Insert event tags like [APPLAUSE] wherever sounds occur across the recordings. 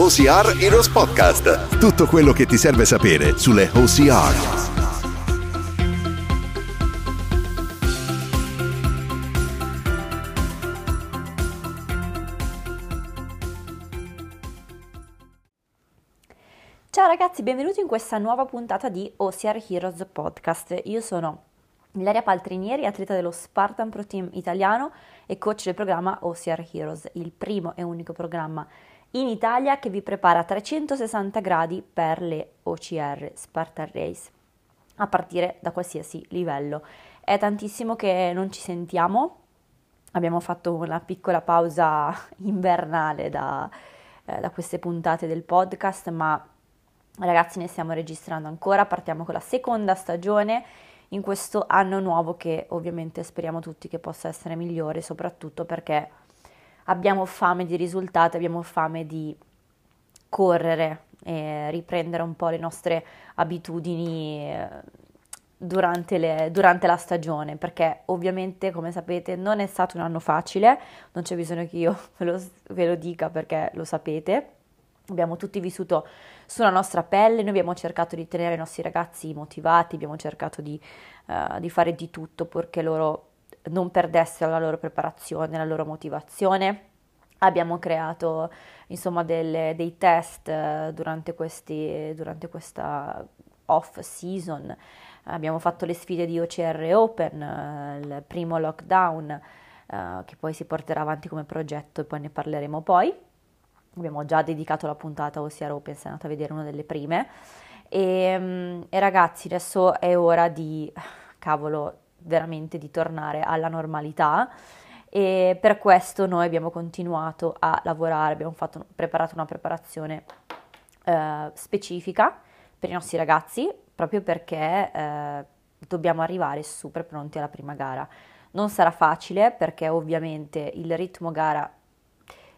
OCR Heroes Podcast. Tutto quello che ti serve sapere sulle OCR. Ciao ragazzi, benvenuti in questa nuova puntata di OCR Heroes Podcast. Io sono Ilaria Paltrinieri, atleta dello Spartan Pro Team italiano e coach del programma OCR Heroes, il primo e unico programma in Italia che vi prepara a 360 gradi per le OCR Spartan Race, a partire da qualsiasi livello. È tantissimo che non ci sentiamo, abbiamo fatto una piccola pausa [LAUGHS] invernale da, eh, da queste puntate del podcast, ma Ragazzi, ne stiamo registrando ancora, partiamo con la seconda stagione in questo anno nuovo che ovviamente speriamo tutti che possa essere migliore, soprattutto perché abbiamo fame di risultati, abbiamo fame di correre e riprendere un po' le nostre abitudini eh, durante, le, durante, la stagione, perché ovviamente, come sapete, non è stato un anno facile, non c'è bisogno che io [LAUGHS] ve lo, ve lo dica perché lo sapete. Abbiamo tutti vissuto sulla nostra pelle, noi abbiamo cercato di tenere i nostri ragazzi motivati, abbiamo cercato di, uh, di fare di tutto perché loro non perdessero la loro preparazione, la loro motivazione. Abbiamo creato insomma delle, dei test uh, durante, questi, durante questa off season, abbiamo fatto le sfide di OCR Open, uh, il primo lockdown che poi si porterà avanti come progetto e poi ne parleremo poi abbiamo già dedicato la puntata OCR Open, se andate a vedere una delle prime. E, mm, e, ragazzi, adesso è ora di, cavolo, veramente di tornare alla normalità e per questo noi abbiamo continuato a lavorare, abbiamo fatto, preparato una preparazione eh, specifica per i nostri ragazzi, proprio perché eh, dobbiamo arrivare super pronti alla prima gara. Non sarà facile perché ovviamente il ritmo gara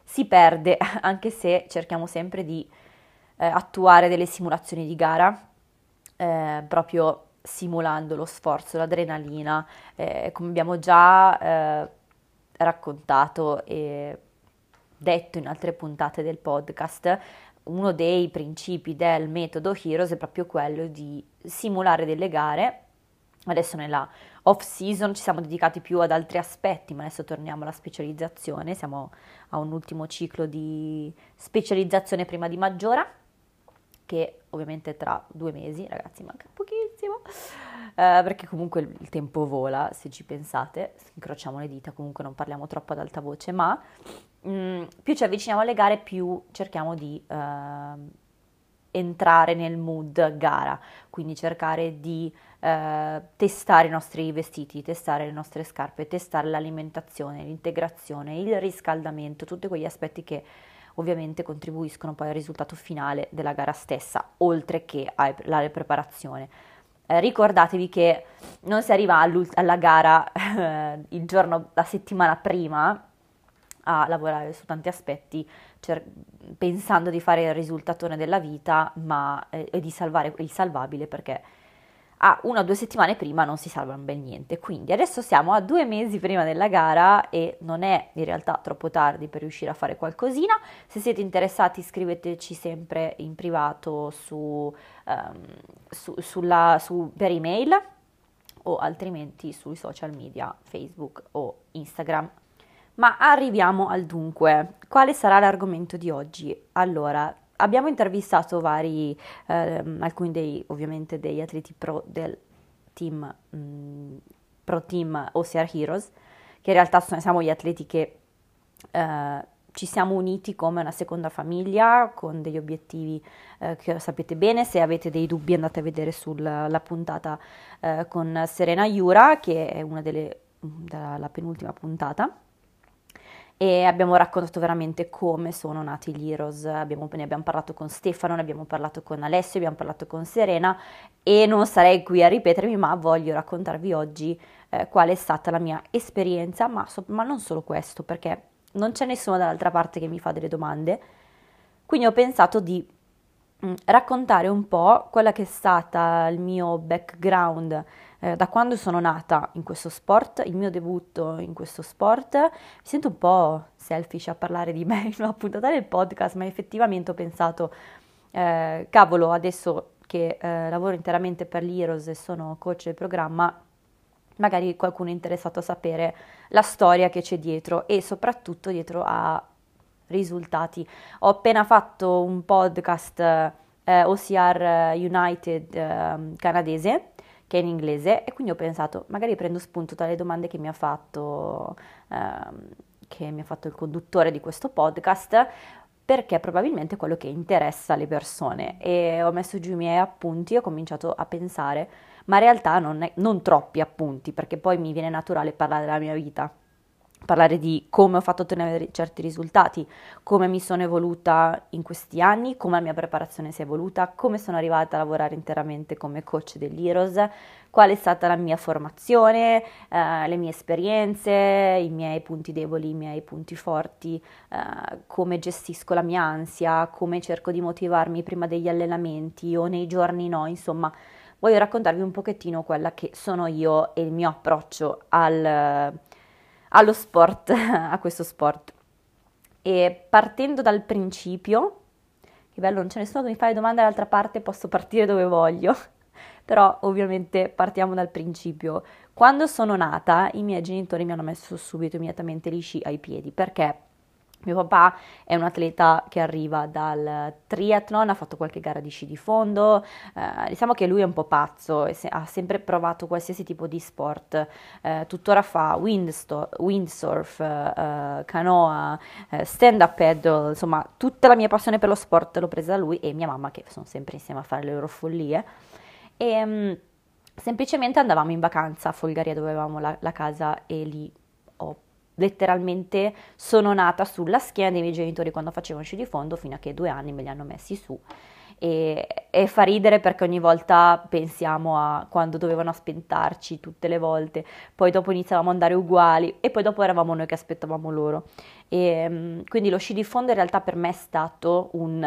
si perde [LAUGHS] anche se cerchiamo sempre di eh, attuare delle simulazioni di gara, eh, proprio simulando lo sforzo, l'adrenalina, eh, come abbiamo già eh, raccontato e detto in altre puntate del podcast, uno dei principi del metodo Heroes è proprio quello di simulare delle gare. Adesso nella off season ci siamo dedicati più ad altri aspetti, ma adesso torniamo alla specializzazione, siamo a un ultimo ciclo di specializzazione prima di Maggiora, che ovviamente tra due mesi, ragazzi, manca pochissimo, eh, perché comunque il, tempo vola, se ci pensate, incrociamo le dita, comunque non parliamo troppo ad alta voce, ma mh, mm, più ci avviciniamo alle gare, più cerchiamo di... Eh, entrare nel mood gara, quindi cercare di eh, testare i nostri vestiti, testare le nostre scarpe, testare l'alimentazione, l'integrazione, il riscaldamento, tutti quegli aspetti che ovviamente contribuiscono poi al risultato finale della gara stessa, oltre che alla preparazione. Eh, ricordatevi che non si arriva alla gara eh, il giorno, la settimana prima a lavorare su tanti aspetti cer- pensando di fare il risultatore della vita ma, eh, e di salvare il salvabile perché a una o due settimane prima non si salva un bel niente. Quindi adesso siamo a due mesi prima della gara e non è in realtà troppo tardi per riuscire a fare qualcosina. Se siete interessati scriveteci sempre in privato su, um, su, sulla, su, per email o altrimenti sui social media Facebook o Instagram. Ma arriviamo al dunque. Quale sarà l'argomento di oggi? Allora, abbiamo intervistato vari, eh, alcuni dei, ovviamente degli atleti pro del team, mh, mm, pro team OCR Heroes, che in realtà sono, siamo gli atleti che eh, ci siamo uniti come una seconda famiglia con degli obiettivi eh, che sapete bene. Se avete dei dubbi andate a vedere sulla puntata eh, con Serena Iura, che è una delle, della penultima puntata e abbiamo raccontato veramente come sono nati gli Heroes, abbiamo, ne abbiamo parlato con Stefano, ne abbiamo parlato con Alessio, abbiamo parlato con Serena. E non sarei qui a ripetermi ma voglio raccontarvi oggi eh, qual è stata la mia esperienza, ma, so, ma non solo questo perché non c'è nessuno dall'altra parte che mi fa delle domande, quindi ho pensato di mh, mm, raccontare un po' quella che è stata il mio background eh, da quando sono nata in questo sport, il mio debutto in questo sport, mi sento un po' selfish a parlare di [LAUGHS] me in una puntata del podcast, ma effettivamente ho pensato, eh, cavolo, adesso che eh, lavoro interamente per l'Heroes e sono coach del programma, magari qualcuno è interessato a sapere la storia che c'è dietro e soprattutto dietro a risultati. Ho appena fatto un podcast eh, OCR United eh, canadese che è in inglese e quindi ho pensato magari prendo spunto dalle domande che mi ha fatto, ehm, che mi ha fatto il conduttore di questo podcast perché probabilmente è quello che interessa le persone. E ho messo giù i miei appunti e ho cominciato a pensare ma in realtà non, è, non troppi appunti perché poi mi viene naturale parlare della mia vita parlare di come ho fatto ottenere certi risultati, come mi sono evoluta in questi anni, come la mia preparazione si è evoluta, come sono arrivata a lavorare interamente come coach dell'Heroes, qual è stata la mia formazione, eh, le mie esperienze, i miei punti deboli, i miei punti forti, eh, come gestisco la mia ansia, come cerco di motivarmi prima degli allenamenti o nei giorni no, insomma voglio raccontarvi un pochettino quella che sono io e il mio approccio al allo sport, [LAUGHS] a questo sport. E partendo dal principio, che bello, non c'è nessuno che mi fa le domande dall'altra parte, posso partire dove voglio, [LAUGHS] però ovviamente partiamo dal principio. Quando sono nata, i miei genitori mi hanno messo subito immediatamente gli sci ai piedi, perché mio papà è un atleta che arriva dal triathlon, ha fatto qualche gara di sci di fondo, eh, diciamo che lui è un po' pazzo, se- ha sempre provato qualsiasi tipo di sport, eh, tuttora fa windsto- windsurf, eh, canoa, eh, stand-up paddle, insomma tutta la mia passione per lo sport l'ho presa da lui e mia mamma che sono sempre insieme a fare le loro follie. E, um, semplicemente andavamo in vacanza a Folgaria dove avevamo la, la casa e lì ho letteralmente sono nata sulla schiena dei miei genitori quando facevano sci di fondo fino a che due anni me li hanno messi su e, e, fa ridere perché ogni volta pensiamo a quando dovevano aspettarci tutte le volte, poi dopo iniziavamo ad andare uguali e poi dopo eravamo noi che aspettavamo loro. E, mm, quindi lo sci di fondo in realtà per me è stato un,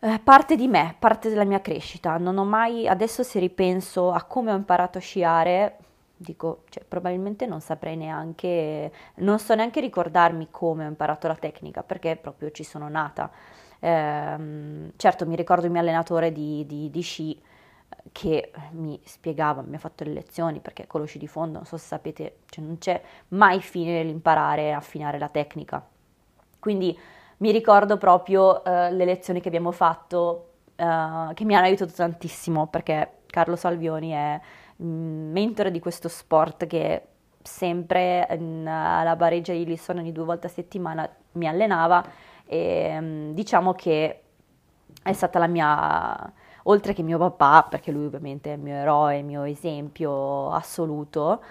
eh, parte di me, parte della mia crescita. Non ho mai, adesso se ripenso a come ho imparato a sciare, dico, cioè, probabilmente non saprei neanche, non so neanche ricordarmi come ho imparato la tecnica, perché proprio ci sono nata. Eh, certo, mi ricordo il mio allenatore di, di, di, sci che mi spiegava, mi ha fatto le lezioni, perché con lo sci di fondo, non so se sapete, cioè non c'è mai fine nell'imparare a affinare la tecnica. Quindi mi ricordo proprio eh, le lezioni che abbiamo fatto, eh, che mi hanno aiutato tantissimo, perché Carlo Salvioni è mentore di questo sport che sempre in, alla Bareggia di Lisson ogni due volte a settimana mi allenava e mm, diciamo che è stata la mia, oltre che mio papà, perché lui ovviamente è il mio eroe, il mio esempio assoluto,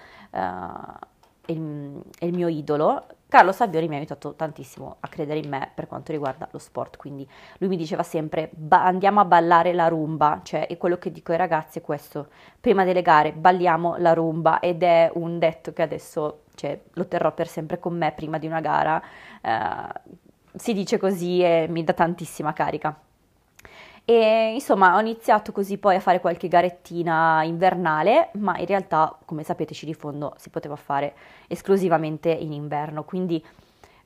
il, è il mio idolo, Carlo Sabbioni mi ha aiutato tantissimo a credere in me per quanto riguarda lo sport, quindi lui mi diceva sempre andiamo a ballare la rumba, cioè e quello che dico ai ragazzi è questo, prima delle gare balliamo la rumba ed è un detto che adesso cioè, lo terrò per sempre con me prima di una gara, eh, si dice così e mi dà tantissima carica. E insomma ho iniziato così poi a fare qualche garettina invernale, ma in realtà come sapete sci di fondo si poteva fare esclusivamente in inverno, quindi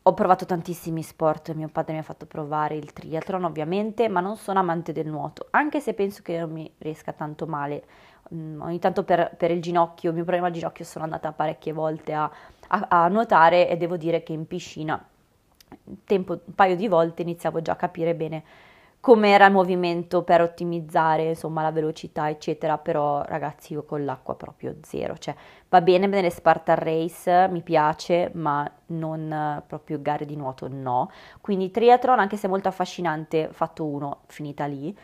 ho provato tantissimi sport, mio padre mi ha fatto provare il triathlon ovviamente, ma non sono amante del nuoto, anche se penso che non mi riesca tanto male. Mm, ogni tanto per, per, il ginocchio, il mio problema al ginocchio, sono andata parecchie volte a, a, a nuotare e devo dire che in piscina, tempo, un paio di volte, iniziavo già a capire bene com'era il movimento per ottimizzare insomma la velocità eccetera però ragazzi io con l'acqua proprio zero. Cioè va bene nelle Spartan Race mi piace ma non proprio gare di nuoto no. Quindi triathlon anche se molto affascinante fatto uno finita lì.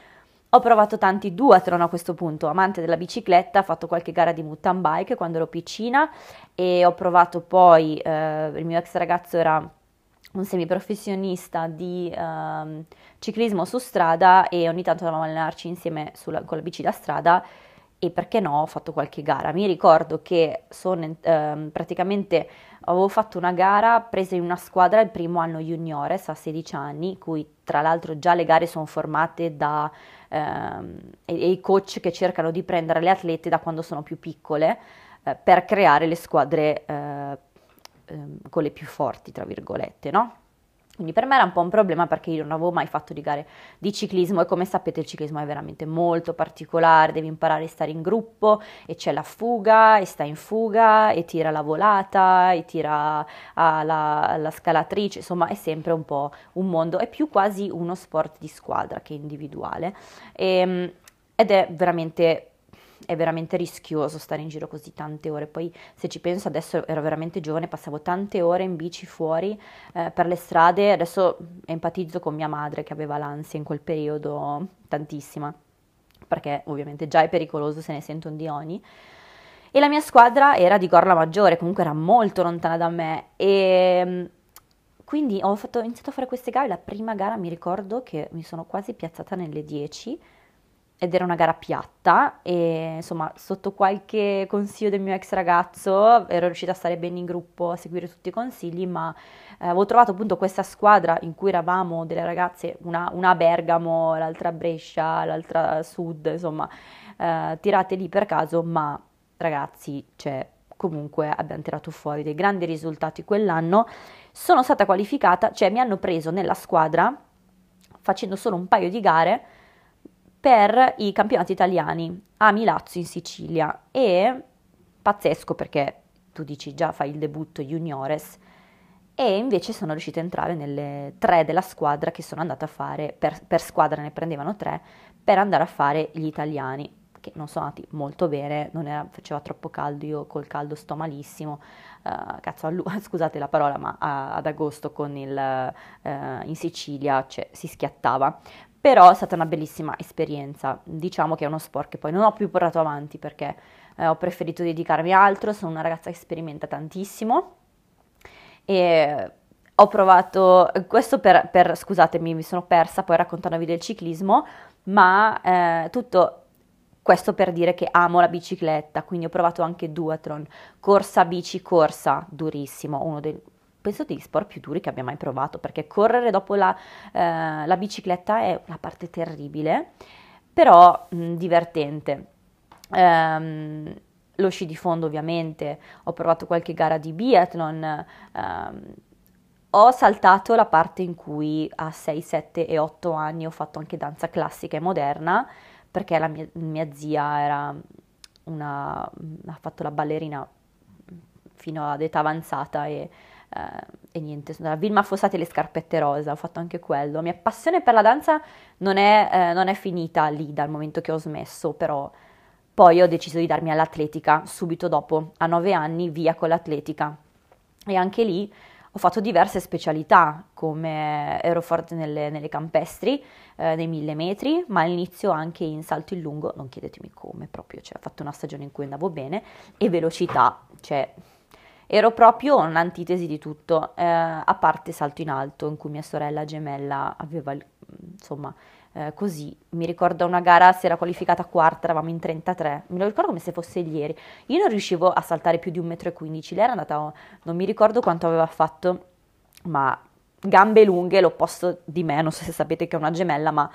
Ho provato tanti duathlon a questo punto, amante della bicicletta, ho fatto qualche gara di mountain bike quando ero piccina e ho provato poi, eh, il mio ex ragazzo era un semiprofessionista di um, ciclismo su strada e ogni tanto andavamo a allenarci insieme sulla, con la bici da strada e perché no ho fatto qualche gara. Mi ricordo che sono, um, praticamente avevo fatto una gara presa in una squadra il primo anno juniores a 16 anni, cui tra l'altro già le gare sono formate da ehm, e, e, i coach che cercano di prendere le atlete da quando sono più piccole eh, per creare le squadre eh, eh, con le più forti, tra virgolette, no? Quindi per me era un po' un problema perché io non avevo mai fatto di gare di ciclismo e come sapete il ciclismo è veramente molto particolare, devi imparare a stare in gruppo e c'è la fuga e sta in fuga e tira la volata e tira la, la scalatrice, insomma è sempre un po' un mondo, è più quasi uno sport di squadra che individuale e, ehm, ed è veramente è veramente rischioso stare in giro così tante ore. Poi se ci penso adesso ero veramente giovane, passavo tante ore in bici fuori eh, per le strade, adesso empatizzo con mia madre che aveva l'ansia in quel periodo tantissima, perché ovviamente già è pericoloso, se ne sentono di ogni. E la mia squadra era di Gorla Maggiore, comunque era molto lontana da me e mm, quindi ho, fatto, ho iniziato a fare queste gare. La prima gara mi ricordo che mi sono quasi piazzata nelle 10 ed era una gara piatta e insomma sotto qualche consiglio del mio ex ragazzo ero riuscita a stare bene in gruppo, a seguire tutti i consigli, ma eh, avevo trovato appunto questa squadra in cui eravamo delle ragazze, una, una a Bergamo, l'altra a Brescia, l'altra a Sud, insomma eh, tirate lì per caso, ma ragazzi, cioè comunque abbiamo tirato fuori dei grandi risultati quell'anno. Sono stata qualificata, cioè mi hanno preso nella squadra facendo solo un paio di gare per i campionati italiani a Milazzo in Sicilia. E pazzesco perché tu dici già fai il debutto juniores. E invece sono riuscita a entrare nelle tre della squadra che sono andata a fare, per, per squadra ne prendevano tre, per andare a fare gli italiani che non sono andati molto bene, non era, faceva troppo caldo, io col caldo sto malissimo, uh, cazzo, [LAUGHS] scusate la parola, ma a, ad agosto il, uh, in Sicilia cioè, si schiattava, però è stata una bellissima esperienza. Diciamo che è uno sport che poi non ho più portato avanti perché eh, ho preferito dedicarmi a altro, sono una ragazza che sperimenta tantissimo e ho provato, questo per, per scusatemi, mi sono persa poi raccontandovi del ciclismo, ma eh, tutto questo per dire che amo la bicicletta, quindi ho provato anche duathlon, corsa bici corsa, durissimo, uno dei penso degli sport più duri che abbia mai provato, perché correre dopo la, eh, la bicicletta è una parte terribile, però mh, divertente. Um, lo sci di fondo ovviamente, ho provato qualche gara di biathlon, um, ho saltato la parte in cui a 6, 7 e 8 anni ho fatto anche danza classica e moderna, perché la mia, mia zia era una, ha fatto la ballerina fino ad età avanzata e e niente, sono Vilma Fossati e le scarpette rosa, ho fatto anche quello. La mia passione per la danza non è, eh, non è finita lì dal momento che ho smesso, però poi ho deciso di darmi all'atletica subito dopo, a nove anni, via con l'atletica. E anche lì ho fatto diverse specialità, come ero forte nelle, nelle campestri, eh, nei mille metri, ma all'inizio anche in salto in lungo, non chiedetemi come, proprio, cioè, ho fatto una stagione in cui andavo bene, e velocità, cioè Ero proprio un'antitesi di tutto, eh, a parte Salto in Alto, in cui mia sorella gemella aveva, insomma, eh, così. Mi ricordo una gara, si era qualificata quarta, eravamo in 33, me lo ricordo come se fosse ieri. Io non riuscivo a saltare più di 1,15 m, lei era andata, non mi ricordo quanto aveva fatto, ma gambe lunghe, l'opposto di me, non so se sapete che è una gemella, ma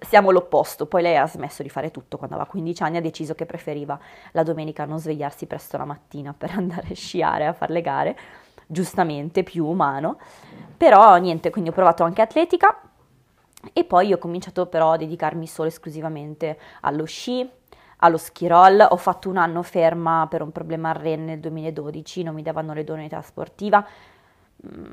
siamo l'opposto, poi lei ha smesso di fare tutto quando aveva 15 anni, ha deciso che preferiva la domenica non svegliarsi presto la mattina per [LAUGHS] andare a sciare, a fare le gare, giustamente più umano, però niente, quindi ho provato anche atletica. E poi ho cominciato però a dedicarmi solo esclusivamente allo sci, allo ski roll, ho fatto un anno ferma per un problema al rene nel 2012, non mi davano le l'età sportiva, Mm,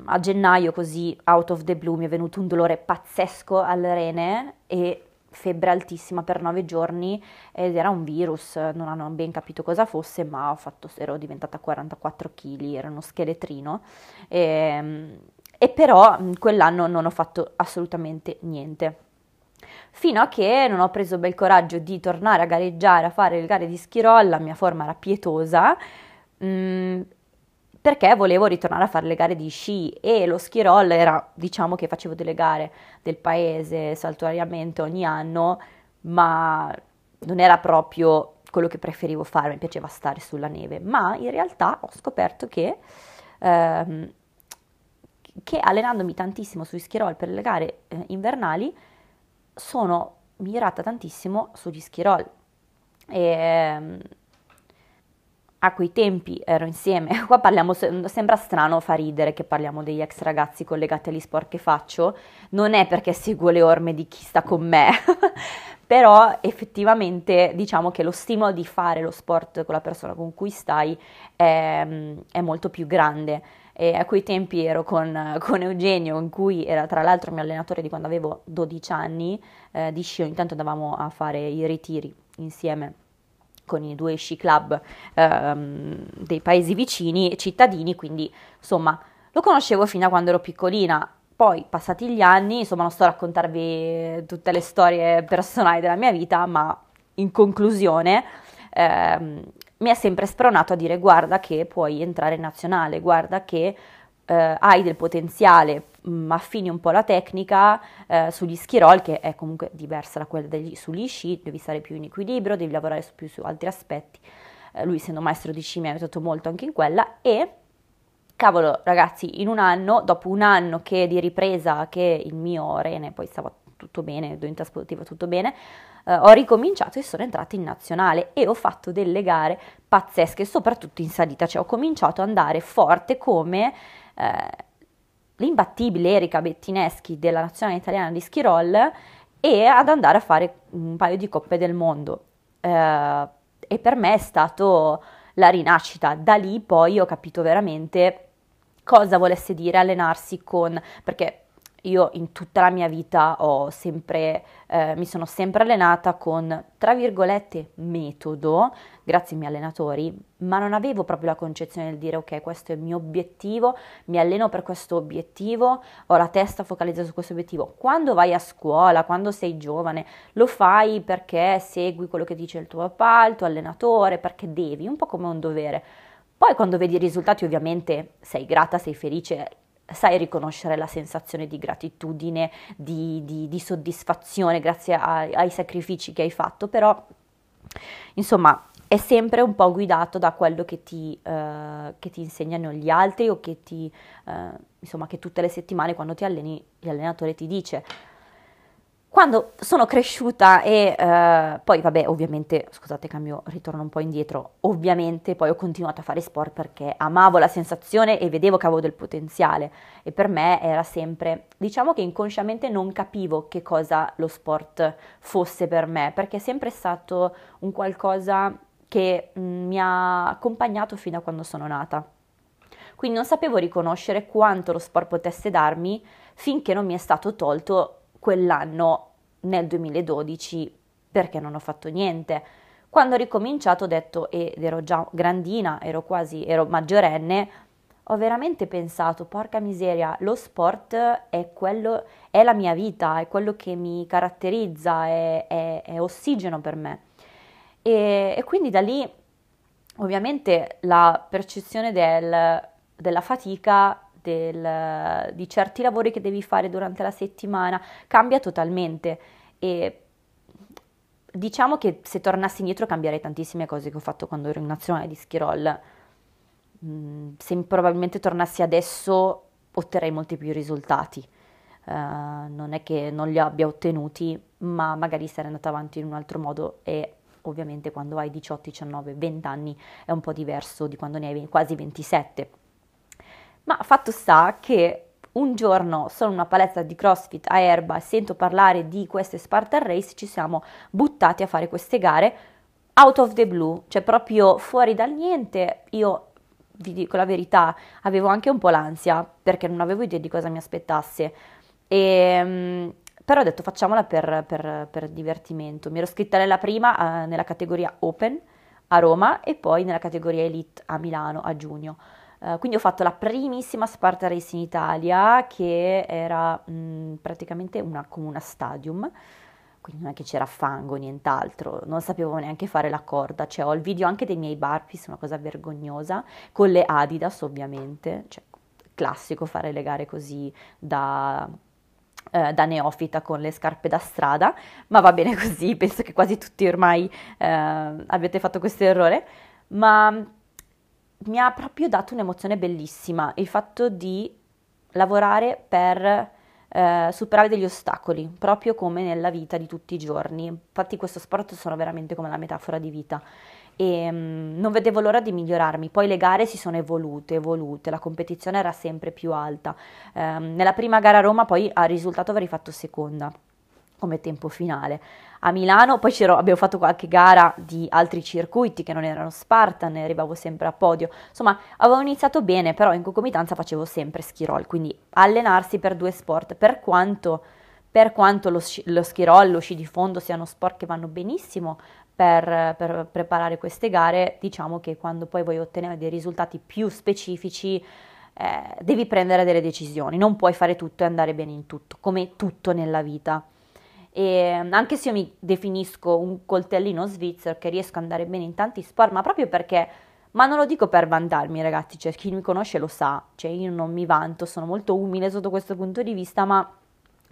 a gennaio così out of the blue mi è venuto un dolore pazzesco al rene e febbre altissima per nove giorni ed era un virus, non hanno ben capito cosa fosse, ma fatto, ero diventata 44 kg, era uno scheletrino e, ehm, e però mm, quell'anno non ho fatto assolutamente niente. Fino a che non ho preso bel coraggio di tornare a gareggiare, a fare le gare di schirolla, la mia forma era pietosa, mh, mm, perché volevo ritornare a fare le gare di sci e lo ski roll era, diciamo che facevo delle gare del paese saltuariamente ogni anno, ma non era proprio quello che preferivo fare, mi piaceva stare sulla neve, ma in realtà ho scoperto che ehm, che allenandomi tantissimo sui schirol per le gare eh, invernali sono migliorata tantissimo sugli schirol. E, ehm, a quei tempi ero insieme, [LAUGHS] qua parliamo, sembra strano fa ridere che parliamo degli ex ragazzi collegati agli sport che faccio, non è perché seguo le orme di chi sta con me, [LAUGHS] però effettivamente diciamo che lo stimolo di fare lo sport con la persona con cui stai è, è molto più grande. E a quei tempi ero con, [LAUGHS] con, Eugenio, in cui era tra l'altro mio allenatore di quando avevo 12 anni eh, di sci, intanto andavamo a fare i ritiri insieme con i due sci club ehm, dei paesi vicini, cittadini, quindi insomma lo conoscevo fino a quando ero piccolina. Poi, passati gli anni, insomma, non sto a raccontarvi tutte le storie personali della mia vita, ma in conclusione, ehm, mi ha sempre spronato a dire guarda che puoi entrare in nazionale, guarda che eh, hai del potenziale, mh, mm, affini un po' la tecnica eh, sugli schirol, che è comunque diversa da quella degli, sugli sci, devi stare più in equilibrio, devi lavorare su, più su altri aspetti. Eh, lui essendo maestro di sci mi ha aiutato molto anche in quella e cavolo ragazzi, in un anno, dopo un anno che di ripresa che il mio rene poi stava tutto bene, dovente sportiva tutto bene, eh, ho ricominciato e sono entrata in nazionale e ho fatto delle gare pazzesche, soprattutto in salita, cioè ho cominciato ad andare forte come eh, l'imbattibile Erika Bettineschi della nazionale italiana di skirol e ad andare a fare un paio di coppe del mondo. Eh, e per me è stato la rinascita. Da lì poi ho capito veramente cosa volesse dire allenarsi con, perché io in tutta la mia vita sempre, eh, mi sono sempre allenata con, tra virgolette, metodo, grazie ai miei allenatori, ma non avevo proprio la concezione del dire ok, questo è il mio obiettivo, mi alleno per questo obiettivo, ho la testa focalizzata su questo obiettivo. Quando vai a scuola, quando sei giovane, lo fai perché segui quello che dice il tuo papà, il tuo allenatore, perché devi, un po' come un dovere. Poi quando vedi i risultati ovviamente sei grata, sei felice, sai riconoscere la sensazione di gratitudine, di, di, di soddisfazione grazie a, ai sacrifici che hai fatto, però insomma è sempre un po' guidato da quello che ti, uh, che ti insegnano gli altri o che ti, uh, insomma, che tutte le settimane quando ti alleni l'allenatore ti dice quando sono cresciuta e eh, poi vabbè ovviamente, scusate cambio, ritorno un po' indietro, ovviamente poi ho continuato a fare sport perché amavo la sensazione e vedevo che avevo del potenziale e per me era sempre, diciamo che inconsciamente non capivo che cosa lo sport fosse per me perché è sempre stato un qualcosa che mh, mm, mi ha accompagnato fino a quando sono nata. Quindi non sapevo riconoscere quanto lo sport potesse darmi finché non mi è stato tolto quell'anno nel 2012 perché non ho fatto niente. Quando ho ricominciato ho detto, ed ero già grandina, ero quasi, ero maggiorenne, ho veramente pensato, porca miseria, lo sport è quello, è la mia vita, è quello che mi caratterizza, è, è, è ossigeno per me. E, e, quindi da lì ovviamente la percezione del, della fatica del, di certi lavori che devi fare durante la settimana cambia totalmente e diciamo che se tornassi indietro cambierei tantissime cose che ho fatto quando ero in nazionale di skirol. Mm, se probabilmente tornassi adesso otterrei molti più risultati. Uh, non è che non li abbia ottenuti, ma magari sarei andata avanti in un altro modo e ovviamente quando hai 18, 19, 20 anni è un po' diverso di quando ne hai quasi 27. Ma fatto sta che un giorno sono in una palestra di CrossFit a Erba e sento parlare di queste Spartan Race, ci siamo buttati a fare queste gare out of the blue, cioè proprio fuori dal niente. Io vi dico la verità, avevo anche un po' l'ansia perché non avevo idea di cosa mi aspettasse. E, ehm, però ho detto facciamola per, per, per divertimento. Mi ero scritta nella prima, eh, nella categoria Open a Roma e poi nella categoria Elite a Milano a giugno. Uh, quindi ho fatto la primissima Sparta Race in Italia che era mh, praticamente una, come una stadium, quindi non è che c'era fango, nient'altro, non sapevo neanche fare la corda, cioè ho il video anche dei miei burpees, una cosa vergognosa, con le Adidas ovviamente, cioè classico fare le gare così da, eh, da neofita con le scarpe da strada, ma va bene [LAUGHS] così, penso che quasi tutti ormai eh, abbiate fatto questo errore, ma mi ha proprio dato un'emozione bellissima il fatto di lavorare per eh, superare degli ostacoli, proprio come nella vita di tutti i giorni. Infatti questo sport sono veramente come la metafora di vita e um, non vedevo l'ora di migliorarmi. Poi le gare si sono evolute, evolute, la competizione era sempre più alta. Um, nella prima gara a Roma poi a risultato avrei fatto seconda come tempo finale. A Milano poi abbiamo fatto qualche gara di altri circuiti che non erano Spartan, ne arrivavo sempre a podio. Insomma, avevo iniziato bene, però in concomitanza facevo sempre ski roll, quindi allenarsi per due sport, per quanto, per quanto lo, lo ski roll, lo sci di fondo siano sport che vanno benissimo per, per preparare queste gare, diciamo che quando poi vuoi ottenere dei risultati più specifici, eh, devi prendere delle decisioni, non puoi fare tutto e andare bene in tutto, come tutto nella vita. E anche se io mi definisco un coltellino svizzero che riesco ad andare bene in tanti sport, ma proprio perché, ma non lo dico per vantarmi ragazzi, cioè chi mi conosce lo sa, cioè io non mi vanto, sono molto umile sotto questo punto di vista, ma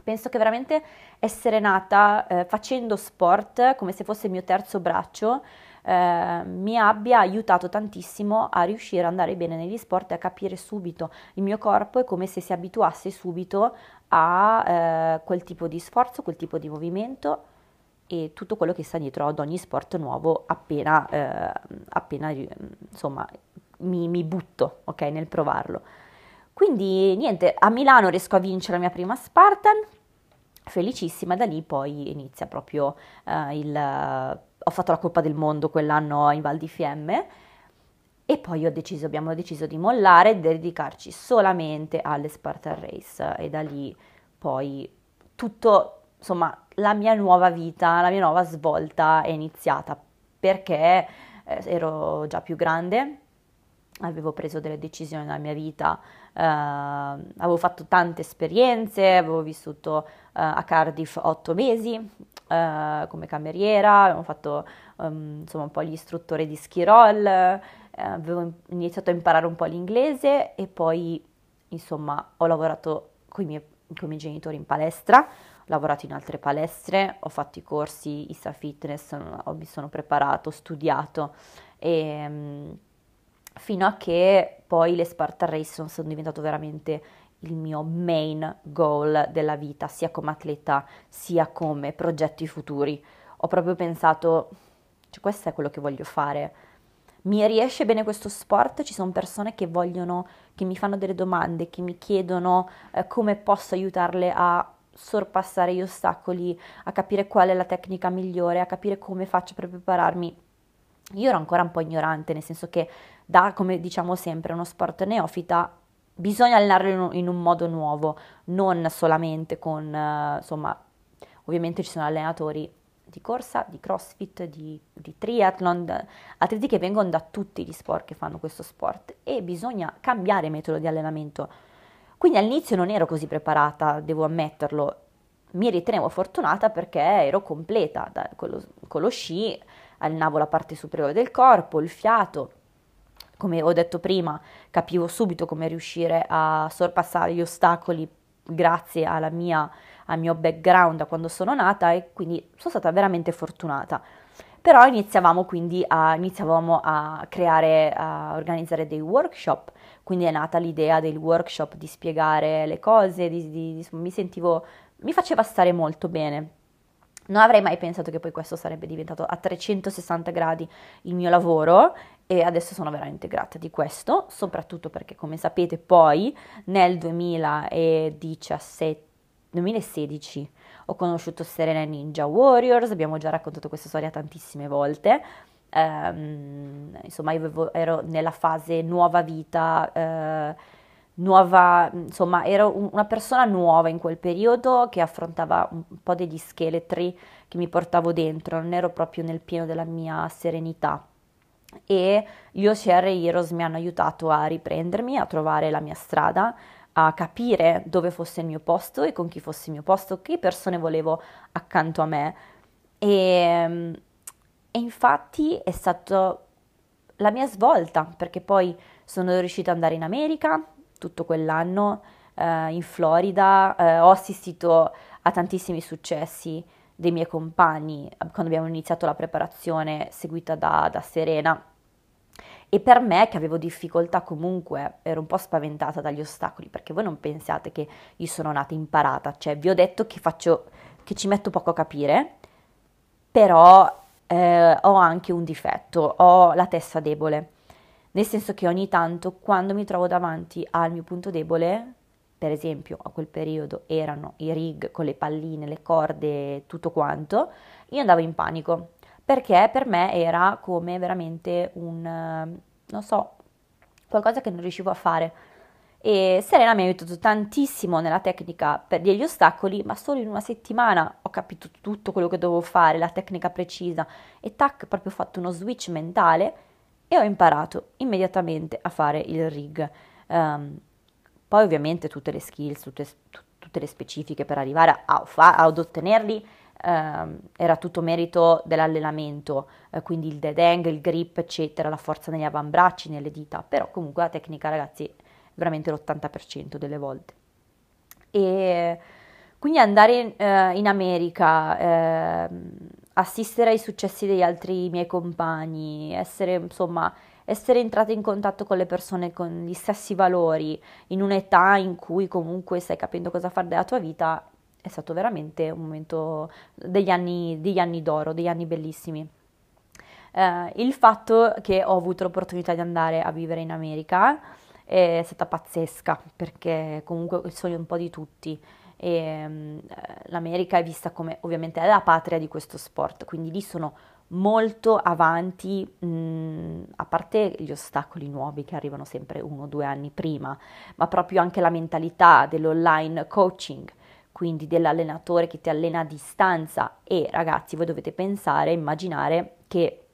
penso che veramente essere nata eh, facendo sport come se fosse il mio terzo braccio eh, mi abbia aiutato tantissimo a riuscire ad andare bene negli sport e a capire subito il mio corpo è come se si abituasse subito a eh, quel tipo di sforzo, quel tipo di movimento e tutto quello che sta dietro ad ogni sport nuovo appena, eh, appena insomma, mi, mi butto okay, nel provarlo. Quindi niente, a Milano riesco a vincere la mia prima Spartan, felicissima, da lì poi inizia proprio eh, il... ho fatto la Coppa del Mondo quell'anno in Val di Fiemme e poi ho deciso, abbiamo deciso di mollare e dedicarci solamente alle Spartan Race. E da lì poi tutto, insomma, la mia nuova vita, la mia nuova svolta è iniziata perché eh, ero già più grande, avevo preso delle decisioni nella mia vita, eh, avevo fatto tante esperienze, avevo vissuto eh, a Cardiff otto mesi eh, come cameriera, avevo fatto um, insomma un po' gli istruttori di ski roll, eh, avevo iniziato a imparare un po' l'inglese e poi insomma ho lavorato con i miei, con i miei genitori in palestra, ho lavorato in altre palestre, ho fatto i corsi ISA Fitness, mi sono preparato, ho studiato e, um, fino a che poi le Spartan Race sono diventato veramente il mio main goal della vita, sia come atleta sia come progetti futuri. Ho proprio pensato, cioè questo è quello che voglio fare mi riesce bene questo sport, ci sono persone che vogliono, che mi fanno delle domande, che mi chiedono eh, come posso aiutarle a sorpassare gli ostacoli, a capire qual è la tecnica migliore, a capire come faccio per prepararmi. Io ero ancora un po' ignorante, nel senso che da, come diciamo sempre, uno sport neofita bisogna allenarlo in un, modo nuovo, non solamente con, uh, insomma, ovviamente ci sono allenatori di corsa, di crossfit, di, di triathlon, atleti che vengono da tutti gli sport che fanno questo sport e bisogna cambiare metodo di allenamento. Quindi all'inizio non ero così preparata, devo ammetterlo, mi ritenevo fortunata perché ero completa, da, con, lo, con lo sci allenavo la parte superiore del corpo, il fiato, come ho detto prima, capivo subito come riuscire a sorpassare gli ostacoli grazie alla mia al mio background da quando sono nata e quindi sono stata veramente fortunata. Però iniziavamo quindi a, iniziavamo a creare, a organizzare dei workshop, quindi è nata l'idea del workshop di spiegare le cose, di, di, di, mi sentivo, mi faceva stare molto bene. Non avrei mai pensato che poi questo sarebbe diventato a 360 gradi il mio lavoro e adesso sono veramente grata di questo, soprattutto perché come sapete poi nel 2017 2016 ho conosciuto Serena Ninja Warriors, abbiamo già raccontato questa storia tantissime volte. Um, insomma, io ero nella fase nuova vita, uh, nuova, insomma, ero una persona nuova in quel periodo che affrontava un po' degli scheletri che mi portavo dentro, non ero proprio nel pieno della mia serenità. E gli OCR Heroes mi hanno aiutato a riprendermi, a trovare la mia strada, a capire dove fosse il mio posto e con chi fosse il mio posto, che persone volevo accanto a me. E, e infatti è stata la mia svolta, perché poi sono riuscita ad andare in America tutto quell'anno, eh, in Florida, eh, ho assistito a tantissimi successi dei miei compagni quando abbiamo iniziato la preparazione seguita da, da Serena. E per me, che avevo difficoltà comunque, ero un po' spaventata dagli ostacoli, perché voi non pensiate che io sono nata imparata, cioè vi ho detto che faccio, che ci metto poco a capire, però eh, ho anche un difetto, ho la testa debole, nel senso che ogni tanto quando mi trovo davanti al mio punto debole, per esempio a quel periodo erano i rig con le palline, le corde, tutto quanto, io andavo in panico perché per me era come veramente un, non so, qualcosa che non riuscivo a fare. E Serena mi ha aiutato tantissimo nella tecnica per degli ostacoli, ma solo in una settimana ho capito tutto quello che dovevo fare, la tecnica precisa e tac, proprio ho fatto uno switch mentale e ho imparato immediatamente a fare il rig. Um, poi ovviamente tutte le skills, tutte, tutte le specifiche per arrivare a, a, ad ottenerli eh, era tutto merito dell'allenamento, eh, quindi il dead angle, il grip, eccetera, la forza negli avambracci, nelle dita, però comunque la tecnica, ragazzi, è veramente l'80% delle volte. E quindi andare eh, in America, eh, assistere ai successi degli altri miei compagni, essere insomma essere entrata in contatto con le persone con gli stessi valori in un'età in cui comunque stai capendo cosa fare della tua vita è stato veramente un momento degli anni, degli anni d'oro, degli anni bellissimi. Eh, il fatto che ho avuto l'opportunità di andare a vivere in America è stata pazzesca perché comunque il sogno un po' di tutti e um, l'America è vista come ovviamente la patria di questo sport, quindi lì sono molto avanti, mh, a parte gli ostacoli nuovi che arrivano sempre uno o due anni prima, ma proprio anche la mentalità dell'online coaching, quindi dell'allenatore che ti allena a distanza. E ragazzi voi dovete pensare, immaginare che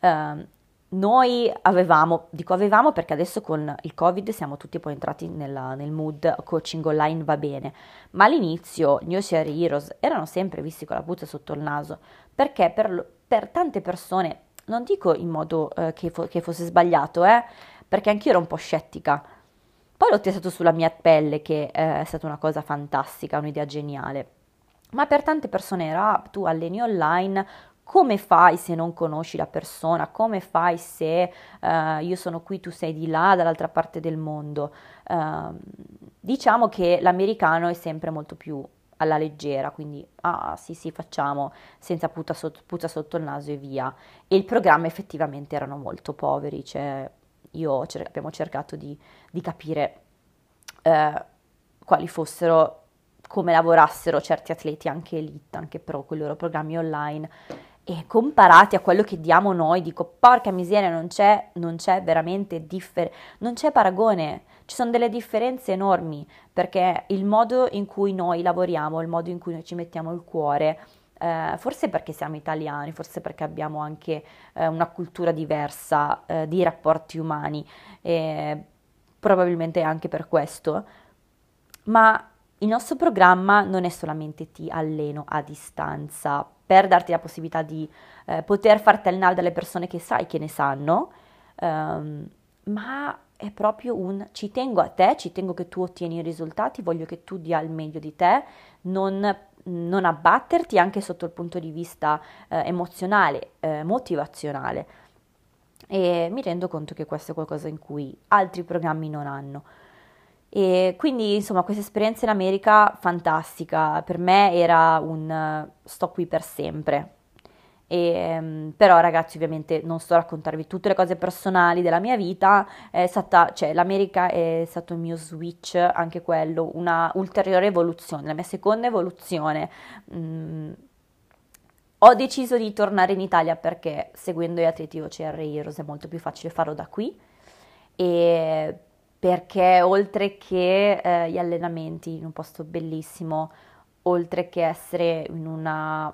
eh, noi avevamo, dico avevamo perché adesso con il covid siamo tutti poi entrati nella, nel mood coaching online va bene, ma all'inizio New Year Heroes erano sempre visti con la puzza sotto il naso perché per, per tante persone, non dico in modo eh, che, fo- che fosse sbagliato, eh, perché anch'io ero un po' scettica, poi l'ho testato sulla mia pelle, che eh, è stata una cosa fantastica, un'idea geniale. Ma per tante persone era, tu alleni online, come fai se non conosci la persona? Come fai se uh, io sono qui, tu sei di là, dall'altra parte del mondo? Uh, diciamo che l'americano è sempre molto più alla leggera, quindi ah sì sì facciamo senza puzza sotto, puzza sotto il naso e via. E il programma effettivamente erano molto poveri, cioè io cer- abbiamo cercato di, di capire eh, quali fossero, come lavorassero certi atleti, anche elite, anche pro, con i loro programmi online, e comparati a quello che diamo noi, dico, porca miseria, non c'è, non c'è veramente differenza, non c'è paragone, ci sono delle differenze enormi, perché il modo in cui noi lavoriamo, il modo in cui noi ci mettiamo il cuore, eh, forse perché siamo italiani, forse perché abbiamo anche eh, una cultura diversa eh, di rapporti umani, probabilmente anche per questo, ma il nostro programma non è solamente ti alleno a distanza per darti la possibilità di eh, poter farti allenare dalle persone che sai che ne sanno, ehm, ma è proprio un ci tengo a te, ci tengo che tu ottieni i risultati, voglio che tu dia il meglio di te, non non abbatterti anche sotto il punto di vista eh, emozionale, eh, motivazionale. E mi rendo conto che questo è qualcosa in cui altri programmi non hanno. E quindi, insomma, questa esperienza in America fantastica, per me era un sto qui per sempre, e, ehm, però ragazzi ovviamente non sto a raccontarvi tutte le cose personali della mia vita, stata, cioè l'America è stato il mio switch, anche quello, una ulteriore evoluzione, la mia seconda evoluzione. Mm, ho deciso di tornare in Italia perché seguendo gli atleti OCR Heroes è molto più facile farlo da qui. E perché oltre che eh, gli allenamenti in un posto bellissimo, oltre che essere in una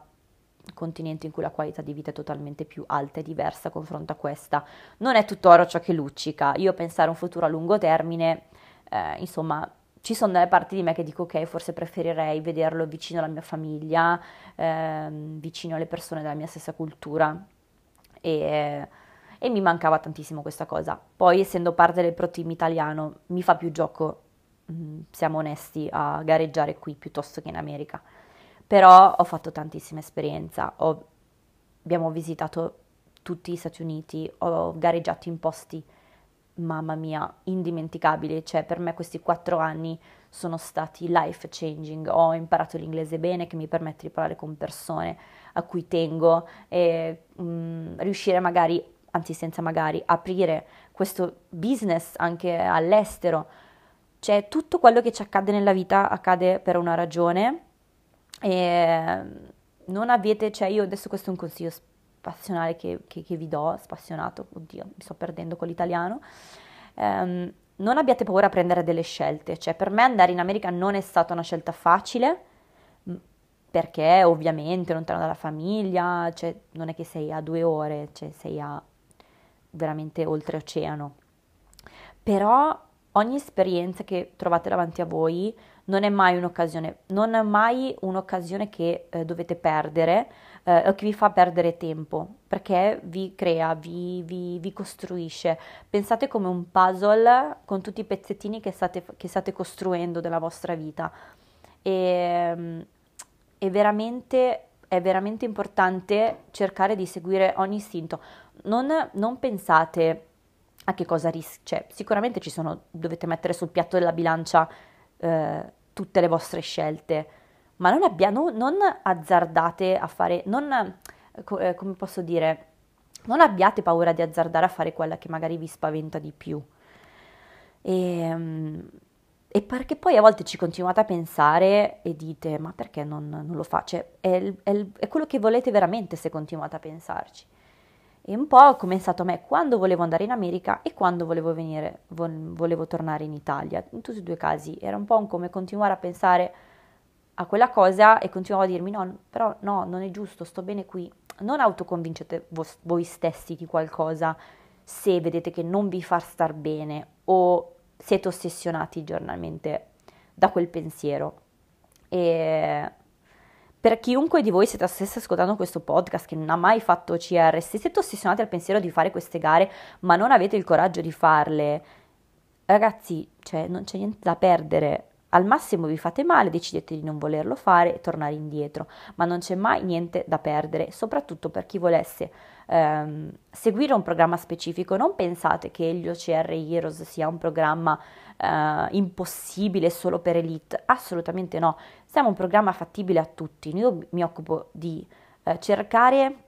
continente in cui la qualità di vita è totalmente più alta e diversa confronto a questa. Non è tutto oro ciò che luccica. Io pensare a un futuro a lungo termine, eh, insomma, ci sono delle parti di me che dico ok, forse preferirei vederlo vicino alla mia famiglia, eh, vicino alle persone della mia stessa cultura e, e, mi mancava tantissimo questa cosa. Poi essendo parte del pro team italiano mi fa più gioco, mm, siamo onesti, a gareggiare qui piuttosto che in America. Però ho fatto tantissima esperienza, ho, abbiamo visitato tutti gli Stati Uniti, ho gareggiato in posti, mamma mia, indimenticabili, cioè per me questi quattro anni sono stati life changing, ho imparato l'inglese bene che mi permette di parlare con persone a cui tengo e mh, mm, riuscire magari, anzi senza magari, aprire questo business anche all'estero. Cioè tutto quello che ci accade nella vita accade per una ragione e non avete, cioè io adesso questo è un consiglio passionale che, che, che vi do, spassionato, oddio mi sto perdendo con l'italiano, um, non abbiate paura a prendere delle scelte, cioè per me andare in America non è stata una scelta facile, perché ovviamente lontano dalla famiglia, cioè non è che sei a due ore, cioè sei a veramente oltreoceano. Però ogni esperienza che trovate davanti a voi non è mai un'occasione, non è mai un'occasione che eh, dovete perdere eh, o che vi fa perdere tempo, perché vi crea, vi, vi, vi, costruisce. Pensate come un puzzle con tutti i pezzettini che state, che state costruendo della vostra vita. E, mm, è veramente, è veramente importante cercare di seguire ogni istinto. Non, non pensate a che cosa rischiate, cioè sicuramente ci sono, dovete mettere sul piatto della bilancia eh, tutte le vostre scelte, ma non, abbia, non, non azzardate a fare, non, eh, come posso dire, non abbiate paura di azzardare a fare quella che magari vi spaventa di più. E, ehm, e perché poi a volte ci continuate a pensare e dite, ma perché non, non lo faccio? Cioè, è, è, è quello che volete veramente se continuate a pensarci. E un po' come è stato a me quando volevo andare in America e quando volevo venire, volevo tornare in Italia. In tutti e due i casi era un po' un come continuare a pensare a quella cosa e continuavo a dirmi no, però no, non è giusto, sto bene qui. Non autoconvincete voi stessi di qualcosa se vedete che non vi fa star bene o siete ossessionati giornalmente da quel pensiero. E per chiunque di voi siete stesse ascoltando questo podcast che non ha mai fatto CR, se siete ossessionati al pensiero di fare queste gare ma non avete il coraggio di farle, ragazzi, cioè non c'è niente da perdere. Al massimo vi fate male, decidete di non volerlo fare e tornare indietro, ma non c'è mai niente da perdere, soprattutto per chi volesse ehm, seguire un programma specifico. Non pensate che gli OCR Heroes sia un programma eh, impossibile solo per elite, assolutamente no. Siamo un programma fattibile a tutti. Io mi occupo di eh, cercare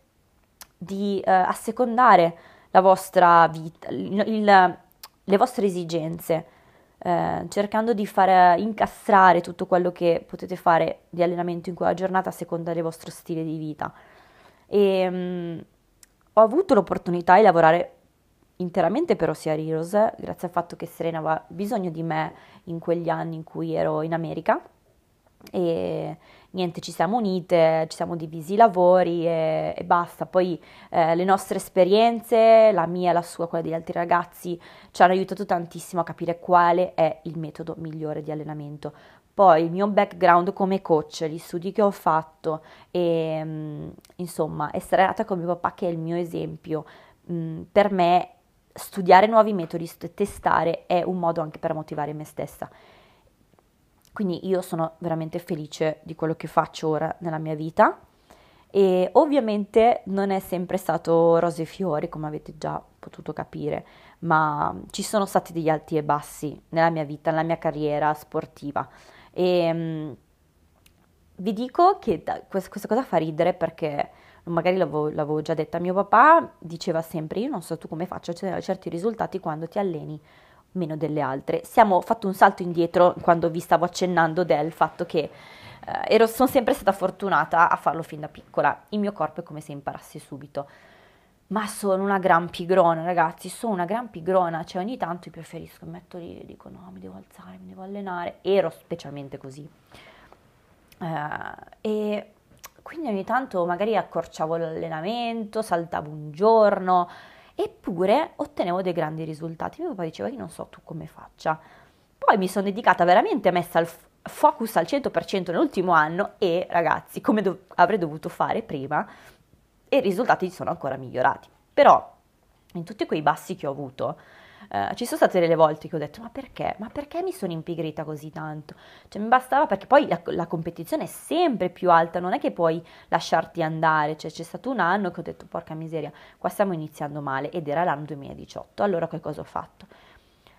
di eh, assecondare la vostra vita, il, il, le vostre esigenze, eh, cercando di far incastrare tutto quello che potete fare di allenamento in quella giornata a seconda del vostro stile di vita. E mh, mm, ho avuto l'opportunità di lavorare interamente per Ossia Heroes, grazie al fatto che Serena aveva bisogno di me in quegli anni in cui ero in America e niente, ci siamo unite, ci siamo divisi i lavori e, e basta. Poi eh, le nostre esperienze, la mia la sua, quella degli altri ragazzi, ci hanno aiutato tantissimo a capire quale è il metodo migliore di allenamento. Poi il mio background come coach, gli studi che ho fatto e mm, insomma essere nata con mio papà che è il mio esempio, mm, per me studiare nuovi metodi, testare è un modo anche per motivare me stessa. Quindi io sono veramente felice di quello che faccio ora nella mia vita e ovviamente non è sempre stato rose e fiori come avete già potuto capire, ma ci sono stati degli alti e bassi nella mia vita, nella mia carriera sportiva e um, vi dico che da, questa, questa cosa fa ridere perché magari l'avevo, l'avevo, già detta, mio papà diceva sempre, io non so tu come faccio a ottenere certi risultati quando ti alleni meno delle altre. Siamo fatto un salto indietro quando vi stavo accennando del fatto che eh, ero, sono sempre stata fortunata a farlo fin da piccola, il mio corpo è come se imparassi subito. Ma sono una gran pigrona, ragazzi, sono una gran pigrona, cioè ogni tanto mi preferisco, mi metto lì e dico no, mi devo alzare, mi devo allenare, ero specialmente così. Uh, e quindi ogni tanto magari accorciavo l'allenamento, saltavo un giorno, eppure ottenevo dei grandi risultati. Mio papà diceva, io non so tu come faccia. Poi mi sono dedicata veramente, messa il focus al 100% nell'ultimo anno e ragazzi, come do- avrei dovuto fare prima, e i risultati sono ancora migliorati. Però in tutti quei bassi che ho avuto, eh, ci sono state delle volte che ho detto ma perché? Ma perché mi sono impigrita così tanto? Cioè mi bastava perché poi la, la competizione è sempre più alta, non è che puoi lasciarti andare, cioè c'è stato un anno che ho detto porca miseria, qua stiamo iniziando male ed era l'anno 2018, allora che cosa ho fatto?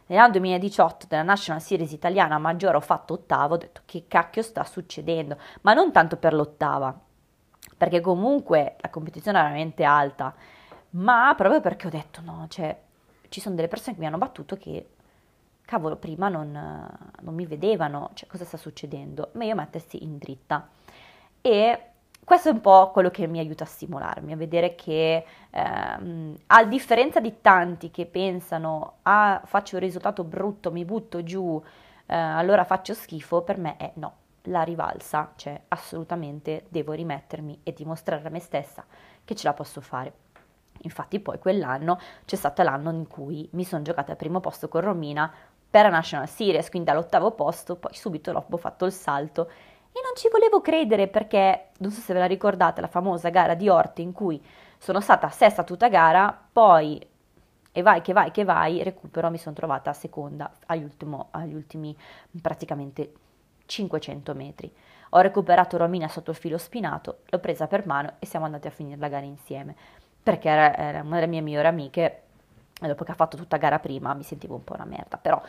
Nell'anno 2018 della National Series italiana maggiore ho fatto ottavo, ho detto che cacchio sta succedendo, ma non tanto per l'ottava, perché comunque la competizione è veramente alta, ma proprio perché ho detto no, cioè ci sono delle persone che mi hanno battuto che cavolo prima non, non mi vedevano, cioè cosa sta succedendo, meglio mettersi in dritta. E questo è un po' quello che mi aiuta a stimolarmi, a vedere che ehm, a differenza di tanti che pensano ah faccio un risultato brutto, mi butto giù, eh, allora faccio schifo, per me è no, la rivalsa, cioè assolutamente devo rimettermi e dimostrare a me stessa che ce la posso fare. Infatti poi quell'anno c'è stato l'anno in cui mi sono giocata al primo posto con Romina per la National Series, quindi all'ottavo posto, poi subito dopo ho fatto il salto e non ci volevo credere perché, non so se ve la ricordate, la famosa gara di Orte in cui sono stata sesta tutta gara, poi e vai che vai che vai, recupero, mi sono trovata seconda agli, ultimo, agli ultimi praticamente 500 metri. Ho recuperato Romina sotto il filo spinato, l'ho presa per mano e siamo andati a finire la gara insieme, perché era, era una delle mie migliori amiche e dopo che ha fatto tutta gara prima mi sentivo un po' una merda, però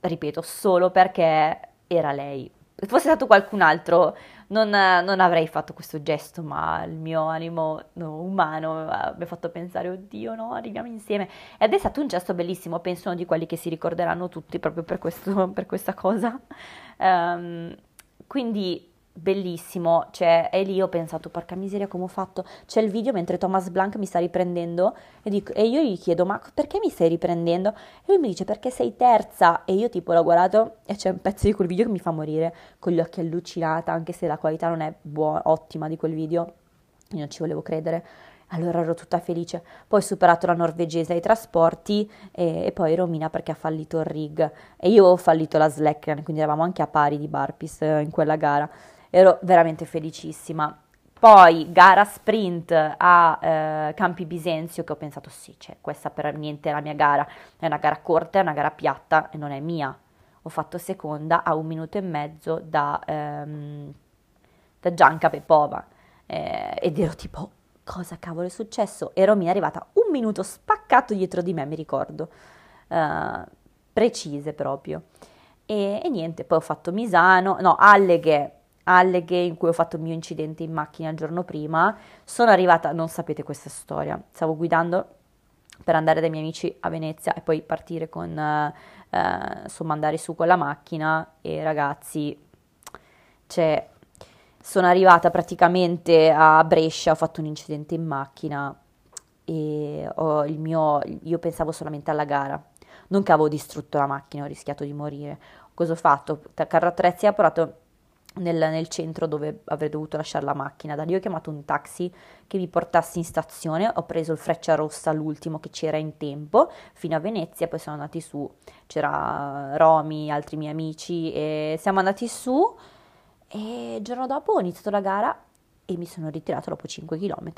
ripeto, solo perché era lei se fosse stato qualcun altro non, non, avrei fatto questo gesto, ma il mio animo no, umano mi ha fatto pensare, oddio no, arriviamo insieme. Ed è stato un gesto bellissimo, penso uno di quelli che si ricorderanno tutti proprio per, questo, per questa cosa. Um, quindi bellissimo, cioè, e lì ho pensato, porca miseria, come ho fatto? C'è il video mentre Thomas Blanc mi sta riprendendo e, dico, e io gli chiedo, ma perché mi stai riprendendo? E lui mi dice, perché sei terza? E io tipo l'ho guardato e c'è un pezzo di quel video che mi fa morire, con gli occhi allucinata, anche se la qualità non è buona, ottima di quel video, io non ci volevo credere. Allora ero tutta felice. Poi ho superato la norvegese ai trasporti e, e, poi Romina perché ha fallito il rig. E io ho fallito la slack, quindi eravamo anche a pari di Barpis eh, in quella gara ero veramente felicissima. Poi gara sprint a eh, Campi Bisenzio che ho pensato sì, cioè, questa per niente è la mia gara, è una gara corta, è una gara piatta e non è mia. Ho fatto seconda a un minuto e mezzo da, ehm, da Gianca Pepova eh, ed ero tipo cosa cavolo è successo? Ero mi è arrivata un minuto spaccato dietro di me, mi ricordo, uh, precise proprio. E, e, niente, poi ho fatto Misano, no, Alleghe Alleghe in cui ho fatto il mio incidente in macchina il giorno prima, sono arrivata, non sapete questa storia, stavo guidando per andare dai miei amici a Venezia e poi partire con, eh, insomma andare su con la macchina e ragazzi, cioè, sono arrivata praticamente a Brescia, ho fatto un incidente in macchina e ho il mio, io pensavo solamente alla gara, non che avevo distrutto la macchina, ho rischiato di morire. Cosa ho fatto? Carro attrezzi ha portato nel, nel, centro dove avrei dovuto lasciare la macchina. Da lì ho chiamato un taxi che mi portasse in stazione, ho preso il Freccia Rossa, l'ultimo che c'era in tempo, fino a Venezia, poi siamo andati su, c'era Romy, altri miei amici e siamo andati su e il giorno dopo ho iniziato la gara e mi sono ritirato dopo 5 km.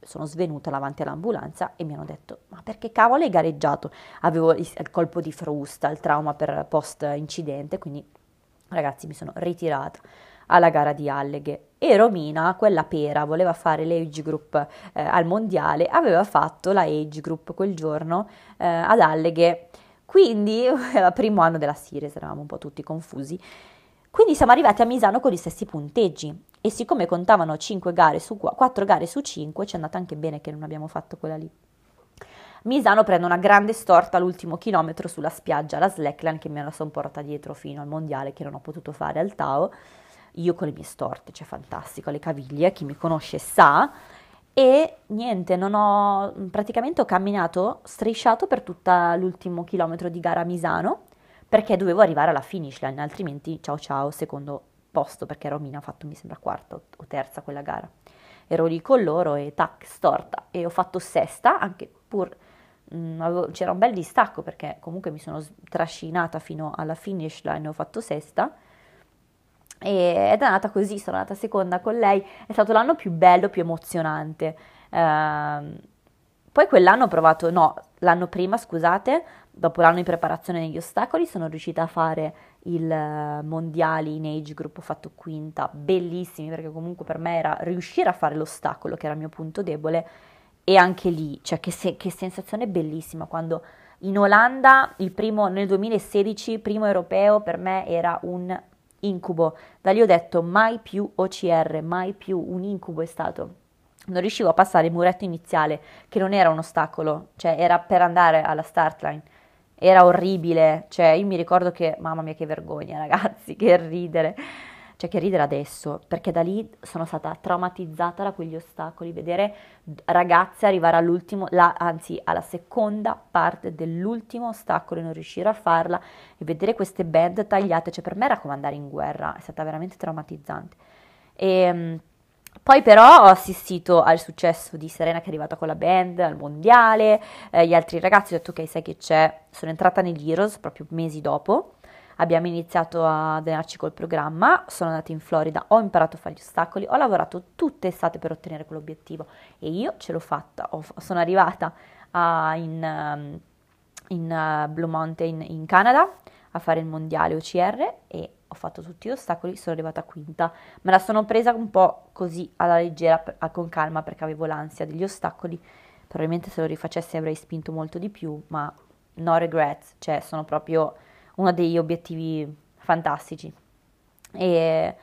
Sono svenuta davanti all'ambulanza e mi hanno detto: Ma perché cavolo hai gareggiato? Avevo il, il colpo di frusta, il trauma per post incidente, quindi Ragazzi, mi sono ritirata alla gara di Alleghe e Romina, quella pera, voleva fare l'age group eh, al mondiale, aveva fatto la age group quel giorno eh, ad Alleghe. Quindi [LAUGHS] era primo anno della series, eravamo un po' tutti confusi. Quindi siamo arrivati a Misano con gli stessi punteggi e siccome contavano 5 gare su 4 gare su 5, ci è andata anche bene che non abbiamo fatto quella lì. Misano prende una grande storta all'ultimo chilometro sulla spiaggia, la slackline che me la sono portata dietro fino al mondiale che non ho potuto fare al Tao, io con le mie storte, cioè fantastico, le caviglie, chi mi conosce sa, e niente, non ho, praticamente ho camminato strisciato per tutto l'ultimo chilometro di gara a Misano, perché dovevo arrivare alla finish line, altrimenti ciao ciao, secondo posto, perché Romina ha fatto mi sembra quarta o terza quella gara. Ero lì con loro e tac, storta, e ho fatto sesta, anche pur c'era un bel distacco perché comunque mi sono trascinata fino alla finish line, ho fatto sesta e, ed è andata così, sono andata seconda con lei, è stato l'anno più bello, più emozionante. Eh, poi quell'anno ho provato, no, l'anno prima scusate, dopo l'anno di preparazione negli ostacoli sono riuscita a fare il eh, mondiale in age group, ho fatto quinta, bellissimi perché comunque per me era riuscire a fare l'ostacolo che era il mio punto debole e anche lì, cioè che, se, che sensazione bellissima quando in Olanda il primo, nel 2016, primo europeo per me era un incubo, da lì ho detto mai più OCR, mai più un incubo è stato. Non riuscivo a passare il muretto iniziale, che non era un ostacolo, cioè era per andare alla start line era orribile, cioè io mi ricordo che, mamma mia che vergogna [LAUGHS] ragazzi, che ridere, cioè che ridere adesso, perché da lì sono stata traumatizzata da quegli ostacoli, vedere ragazze arrivare all'ultimo, la, anzi alla seconda parte dell'ultimo ostacolo e non riuscire a farla e vedere queste band tagliate, cioè per me era come andare in guerra, è stata veramente traumatizzante. E, ehm, poi però ho assistito al successo di Serena che è arrivata con la band al mondiale, eh, gli altri ragazzi ho detto ok sai che c'è, sono entrata negli Heroes proprio mesi dopo, abbiamo iniziato a allenarci col programma, sono andata in Florida, ho imparato a fare gli ostacoli, ho lavorato tutte estate per ottenere quell'obiettivo e io ce l'ho fatta, ho, sono arrivata a, in, um, in uh, Blue Mountain in Canada a fare il mondiale OCR e ho fatto tutti gli ostacoli, sono arrivata quinta. Me la sono presa un po' così alla leggera, con calma, perché avevo l'ansia degli ostacoli. Probabilmente se lo rifacessi avrei spinto molto di più, ma no regrets, cioè sono proprio uno degli obiettivi fantastici. E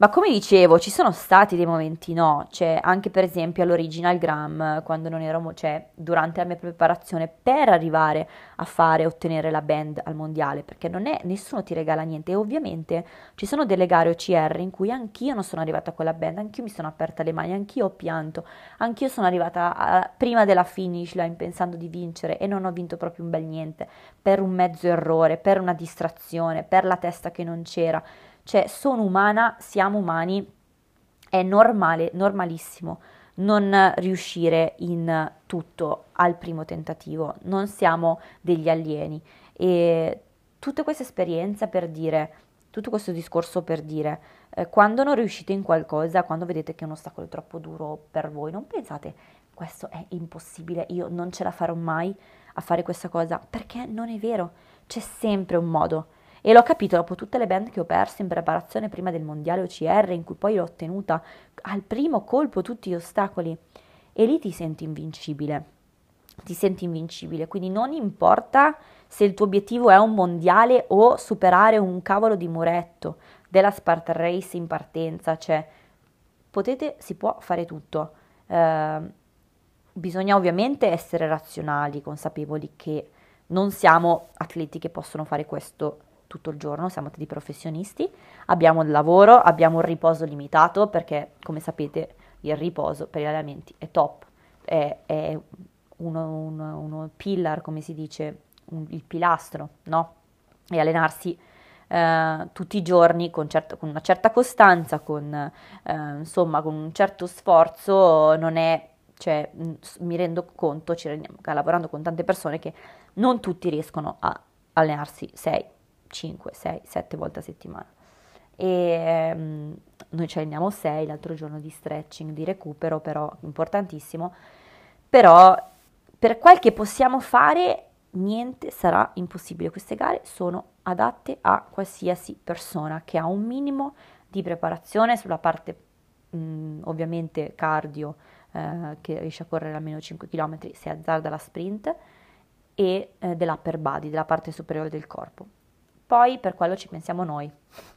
ma come dicevo, ci sono stati dei momenti no, cioè anche per esempio all'Original Gram, quando non ero, cioè durante la mia preparazione per arrivare a fare, ottenere la band al mondiale, perché non è, nessuno ti regala niente. E ovviamente ci sono delle gare OCR in cui anch'io non sono arrivata a quella band, anch'io mi sono aperta le mani, anch'io ho pianto, anch'io sono arrivata a, prima della finish line pensando di vincere e non ho vinto proprio un bel niente, per un mezzo errore, per una distrazione, per la testa che non c'era cioè sono umana, siamo umani, è normale, normalissimo non riuscire in tutto al primo tentativo, non siamo degli alieni. E tutte queste esperienze per dire, tutto questo discorso per dire, eh, quando non riuscite in qualcosa, quando vedete che è un ostacolo troppo duro per voi, non pensate questo è impossibile, io non ce la farò mai a fare questa cosa, perché non è vero, c'è sempre un modo. E l'ho capito dopo tutte le band che ho perso in preparazione prima del mondiale OCR, in cui poi l'ho ottenuta al primo colpo tutti gli ostacoli. E lì ti senti invincibile. Ti senti invincibile. Quindi non importa se il tuo obiettivo è un mondiale o superare un cavolo di muretto della Spartan Race in partenza. Cioè, potete, si può fare tutto. Eh, bisogna ovviamente essere razionali, consapevoli che non siamo atleti che possono fare questo tutto il giorno, siamo tutti professionisti, abbiamo il lavoro, abbiamo il riposo limitato perché come sapete il riposo per gli allenamenti è top, è, è uno, uno, uno, pillar, come si dice, un, il pilastro, no? E allenarsi eh, tutti i giorni con, certo, con, una certa costanza, con, eh, insomma, con un certo sforzo non è cioè, mi rendo conto, ci rendiamo, lavorando con tante persone, che non tutti riescono a allenarsi 6, 5, 6, 7 volte a settimana. E um, noi ci alleniamo 6, l'altro giorno di stretching, di recupero, però importantissimo. Però per quel che possiamo fare, niente sarà impossibile. Queste gare sono adatte a qualsiasi persona che ha un minimo di preparazione sulla parte mh, ovviamente cardio, eh, che riesce a correre almeno 5 km, si azzarda la sprint, e eh, dell'upper body, della parte superiore del corpo. Poi per quello ci pensiamo noi.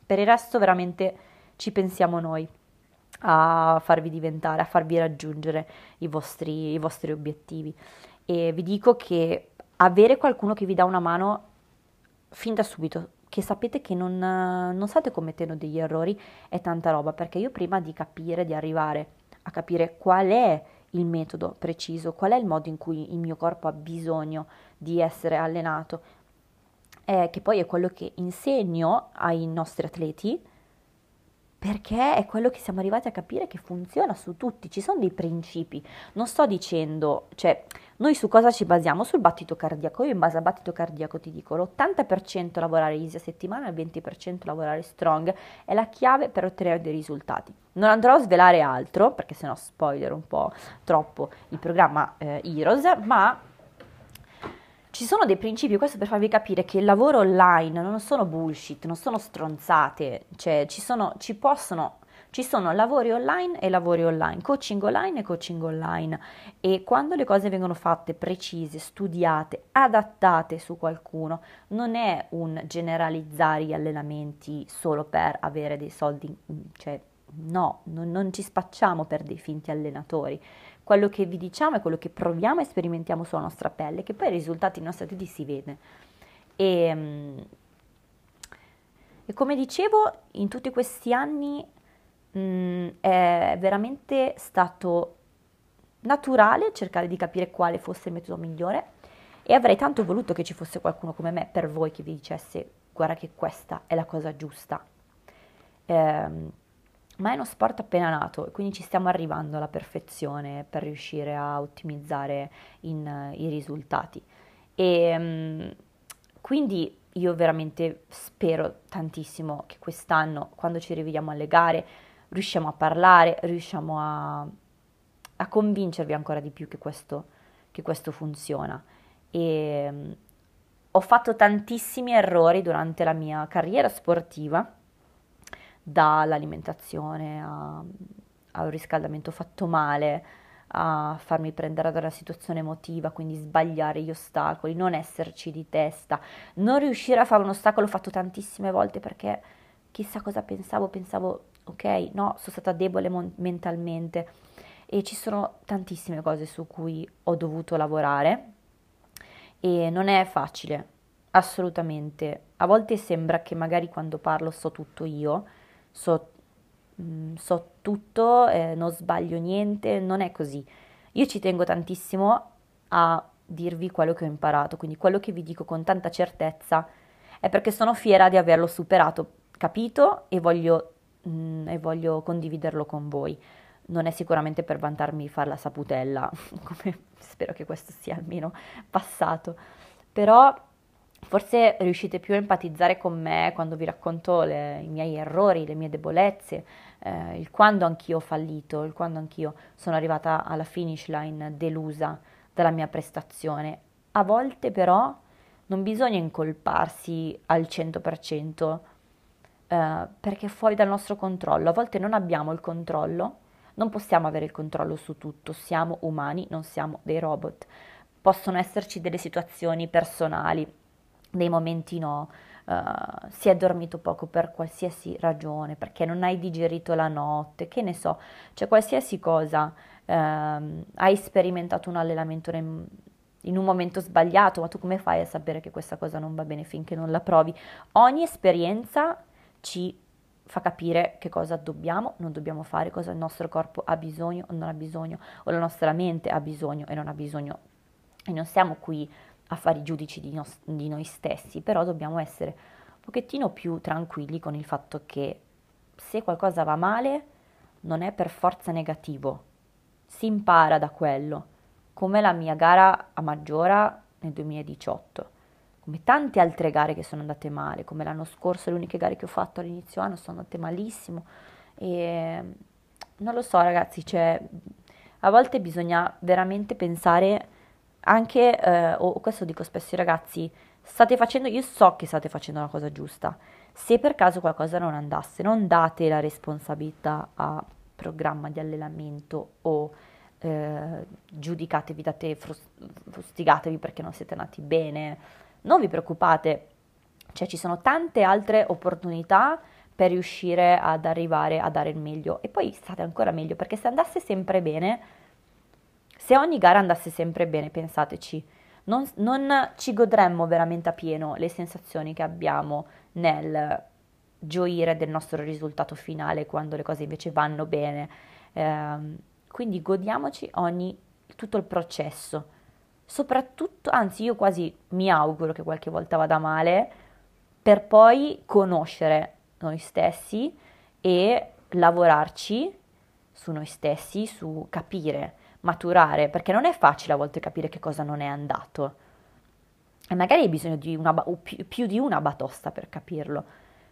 Per il resto veramente ci pensiamo noi a farvi diventare, a farvi raggiungere i vostri, i vostri obiettivi. E vi dico che avere qualcuno che vi dà una mano fin da subito, che sapete che non, non state commettendo degli errori, è tanta roba, perché io prima di capire, di arrivare a capire qual è il metodo preciso, qual è il modo in cui il mio corpo ha bisogno di essere allenato, eh, che poi è quello che insegno ai nostri atleti, perché è quello che siamo arrivati a capire che funziona su tutti, ci sono dei principi. Non sto dicendo, cioè, noi su cosa ci basiamo? Sul battito cardiaco. Io in base al battito cardiaco ti dico l'80% lavorare easy a settimana, il 20% lavorare strong è la chiave per ottenere dei risultati. Non andrò a svelare altro, perché sennò spoiler un po' troppo il programma eh, Heroes, ma ci sono dei principi, questo per farvi capire che il lavoro online non sono bullshit, non sono stronzate, cioè ci, sono, ci possono ci sono lavori online e lavori online, coaching online e coaching online e quando le cose vengono fatte precise, studiate, adattate su qualcuno, non è un generalizzare gli allenamenti solo per avere dei soldi, cioè no, non, non ci spacciamo per dei finti allenatori. Quello che vi diciamo è quello che proviamo e sperimentiamo sulla nostra pelle, che poi i risultati nei nostri stati si vede. E, e come dicevo, in tutti questi anni mh, mm, è veramente stato naturale cercare di capire quale fosse il metodo migliore e avrei tanto voluto che ci fosse qualcuno come me per voi che vi dicesse guarda che questa è la cosa giusta. Eh, ma è uno sport appena nato e quindi ci stiamo arrivando alla perfezione per riuscire a ottimizzare in, uh, i risultati. E um, quindi io veramente spero tantissimo che quest'anno, quando ci rivediamo alle gare, riusciamo a parlare, riusciamo a, a convincervi ancora di più che questo, che questo funziona. E, um, ho fatto tantissimi errori durante la mia carriera sportiva, dall'alimentazione a, a un riscaldamento fatto male, a farmi prendere dalla situazione emotiva, quindi sbagliare gli ostacoli, non esserci di testa, non riuscire a fare un ostacolo fatto tantissime volte perché chissà cosa pensavo, pensavo ok, no, sono stata debole mon- mentalmente e ci sono tantissime cose su cui ho dovuto lavorare e non è facile, assolutamente. A volte sembra che magari quando parlo so tutto io, so, mm, so tutto, eh, non sbaglio niente, non è così. Io ci tengo tantissimo a dirvi quello che ho imparato, quindi quello che vi dico con tanta certezza è perché sono fiera di averlo superato, capito e voglio mh, mm, e voglio condividerlo con voi. Non è sicuramente per vantarmi di fare la saputella, [LAUGHS] come spero che questo sia almeno passato, però forse riuscite più a empatizzare con me quando vi racconto le, i miei errori, le mie debolezze, eh, il quando anch'io ho fallito, il quando anch'io sono arrivata alla finish line delusa dalla mia prestazione. A volte però non bisogna incolparsi al 100% eh, perché è fuori dal nostro controllo. A volte non abbiamo il controllo, non possiamo avere il controllo su tutto, siamo umani, non siamo dei robot. Possono esserci delle situazioni personali, dei momenti no, uh, si è dormito poco per qualsiasi ragione, perché non hai digerito la notte, che ne so, cioè qualsiasi cosa, uh, hai sperimentato un allenamento in, in un momento sbagliato, ma tu come fai a sapere che questa cosa non va bene finché non la provi? Ogni esperienza ci fa capire che cosa dobbiamo, non dobbiamo fare, cosa il nostro corpo ha bisogno o non ha bisogno, o la nostra mente ha bisogno e non ha bisogno. E non siamo qui a fare i giudici di, nos- di noi stessi, però dobbiamo essere un pochettino più tranquilli con il fatto che se qualcosa va male non è per forza negativo, si impara da quello, come la mia gara a Maggiora nel 2018 come tante altre gare che sono andate male, come l'anno scorso le uniche gare che ho fatto all'inizio anno sono andate malissimo e non lo so ragazzi, cioè, a volte bisogna veramente pensare anche, eh, o questo dico spesso ai ragazzi, state facendo, io so che state facendo la cosa giusta, se per caso qualcosa non andasse, non date la responsabilità a programma di allenamento o eh, giudicatevi, date, fustigatevi perché non siete nati bene, non vi preoccupate, cioè ci sono tante altre opportunità per riuscire ad arrivare a dare il meglio. E poi state ancora meglio perché se andasse sempre bene, se ogni gara andasse sempre bene, pensateci, non, non ci godremmo veramente a pieno le sensazioni che abbiamo nel gioire del nostro risultato finale quando le cose invece vanno bene. Eh, quindi godiamoci ogni, tutto il processo soprattutto, anzi io quasi mi auguro che qualche volta vada male, per poi conoscere noi stessi e lavorarci su noi stessi, su capire, maturare, perché non è facile a volte capire che cosa non è andato. E magari hai bisogno di una, più, più di una batosta per capirlo,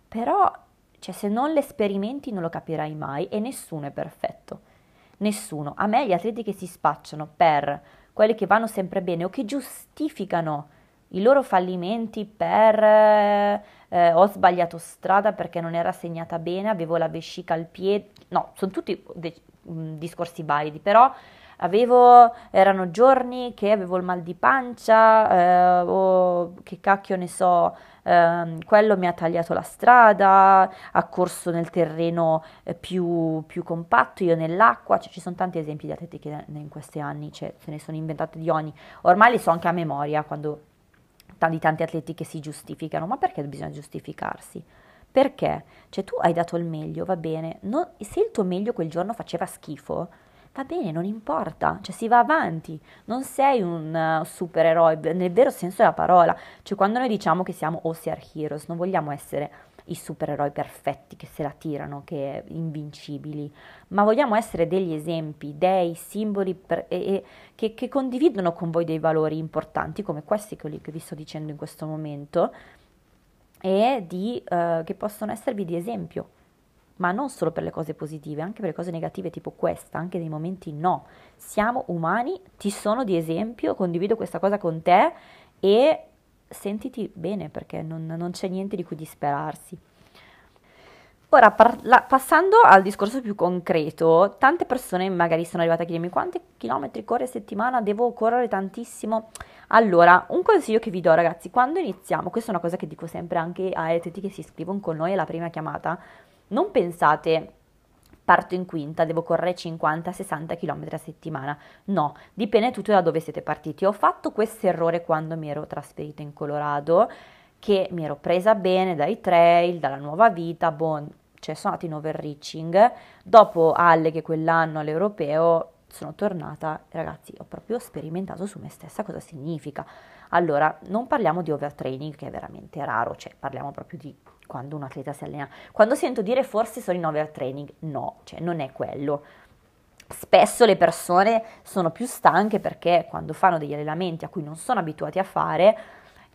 però cioè, se non le sperimenti non lo capirai mai e nessuno è perfetto. Nessuno. A me gli atleti che si spacciano per quelli che vanno sempre bene o che giustificano i loro fallimenti per eh, eh, ho sbagliato strada perché non era segnata bene, avevo la vescica al piede, no, sono tutti de- discorsi validi, però avevo, erano giorni che avevo il mal di pancia, eh, o che cacchio ne so, eh, quello mi ha tagliato la strada, ha corso nel terreno eh, più, più, compatto, io nell'acqua, cioè, ci sono tanti esempi di atleti che in questi anni, cioè, se ne sono inventate di ogni, ormai li so anche a memoria quando di tanti atleti che si giustificano, ma perché bisogna giustificarsi? Perché? Cioè tu hai dato il meglio, va bene, non, se il tuo meglio quel giorno faceva schifo, va bene, non importa, cioè si va avanti, non sei un uh, supereroe nel vero senso della parola, cioè quando noi diciamo che siamo OCR Heroes non vogliamo essere i supereroi perfetti che se la tirano, che invincibili, ma vogliamo essere degli esempi, dei simboli per, e, e, che, che, condividono con voi dei valori importanti come questi che, che vi sto dicendo in questo momento e di, uh, che possono esservi di esempio ma non solo per le cose positive, anche per le cose negative tipo questa, anche nei momenti no. Siamo umani, ti sono di esempio, condivido questa cosa con te e sentiti bene perché non, non c'è niente di cui disperarsi. Ora, parla- passando al discorso più concreto, tante persone magari sono arrivate a chiedermi quanti chilometri corri a settimana, devo correre tantissimo. Allora, un consiglio che vi do ragazzi, quando iniziamo, questa è una cosa che dico sempre anche a atleti che si iscrivono con noi alla prima chiamata, non pensate parto in quinta, devo correre 50-60 km a settimana. No, dipende tutto da dove siete partiti. Ho fatto questo errore quando mi ero trasferita in Colorado, che mi ero presa bene dai trail, dalla nuova vita, bon, cioè sono andata in overreaching. Dopo Halle, che quell'anno all'europeo, sono tornata, ragazzi, ho proprio sperimentato su me stessa cosa significa. Allora, non parliamo di overtraining, che è veramente raro, cioè parliamo proprio di quando un atleta si allena. Quando sento dire forse sono in overtraining, no, cioè non è quello. Spesso le persone sono più stanche perché quando fanno degli allenamenti a cui non sono abituati a fare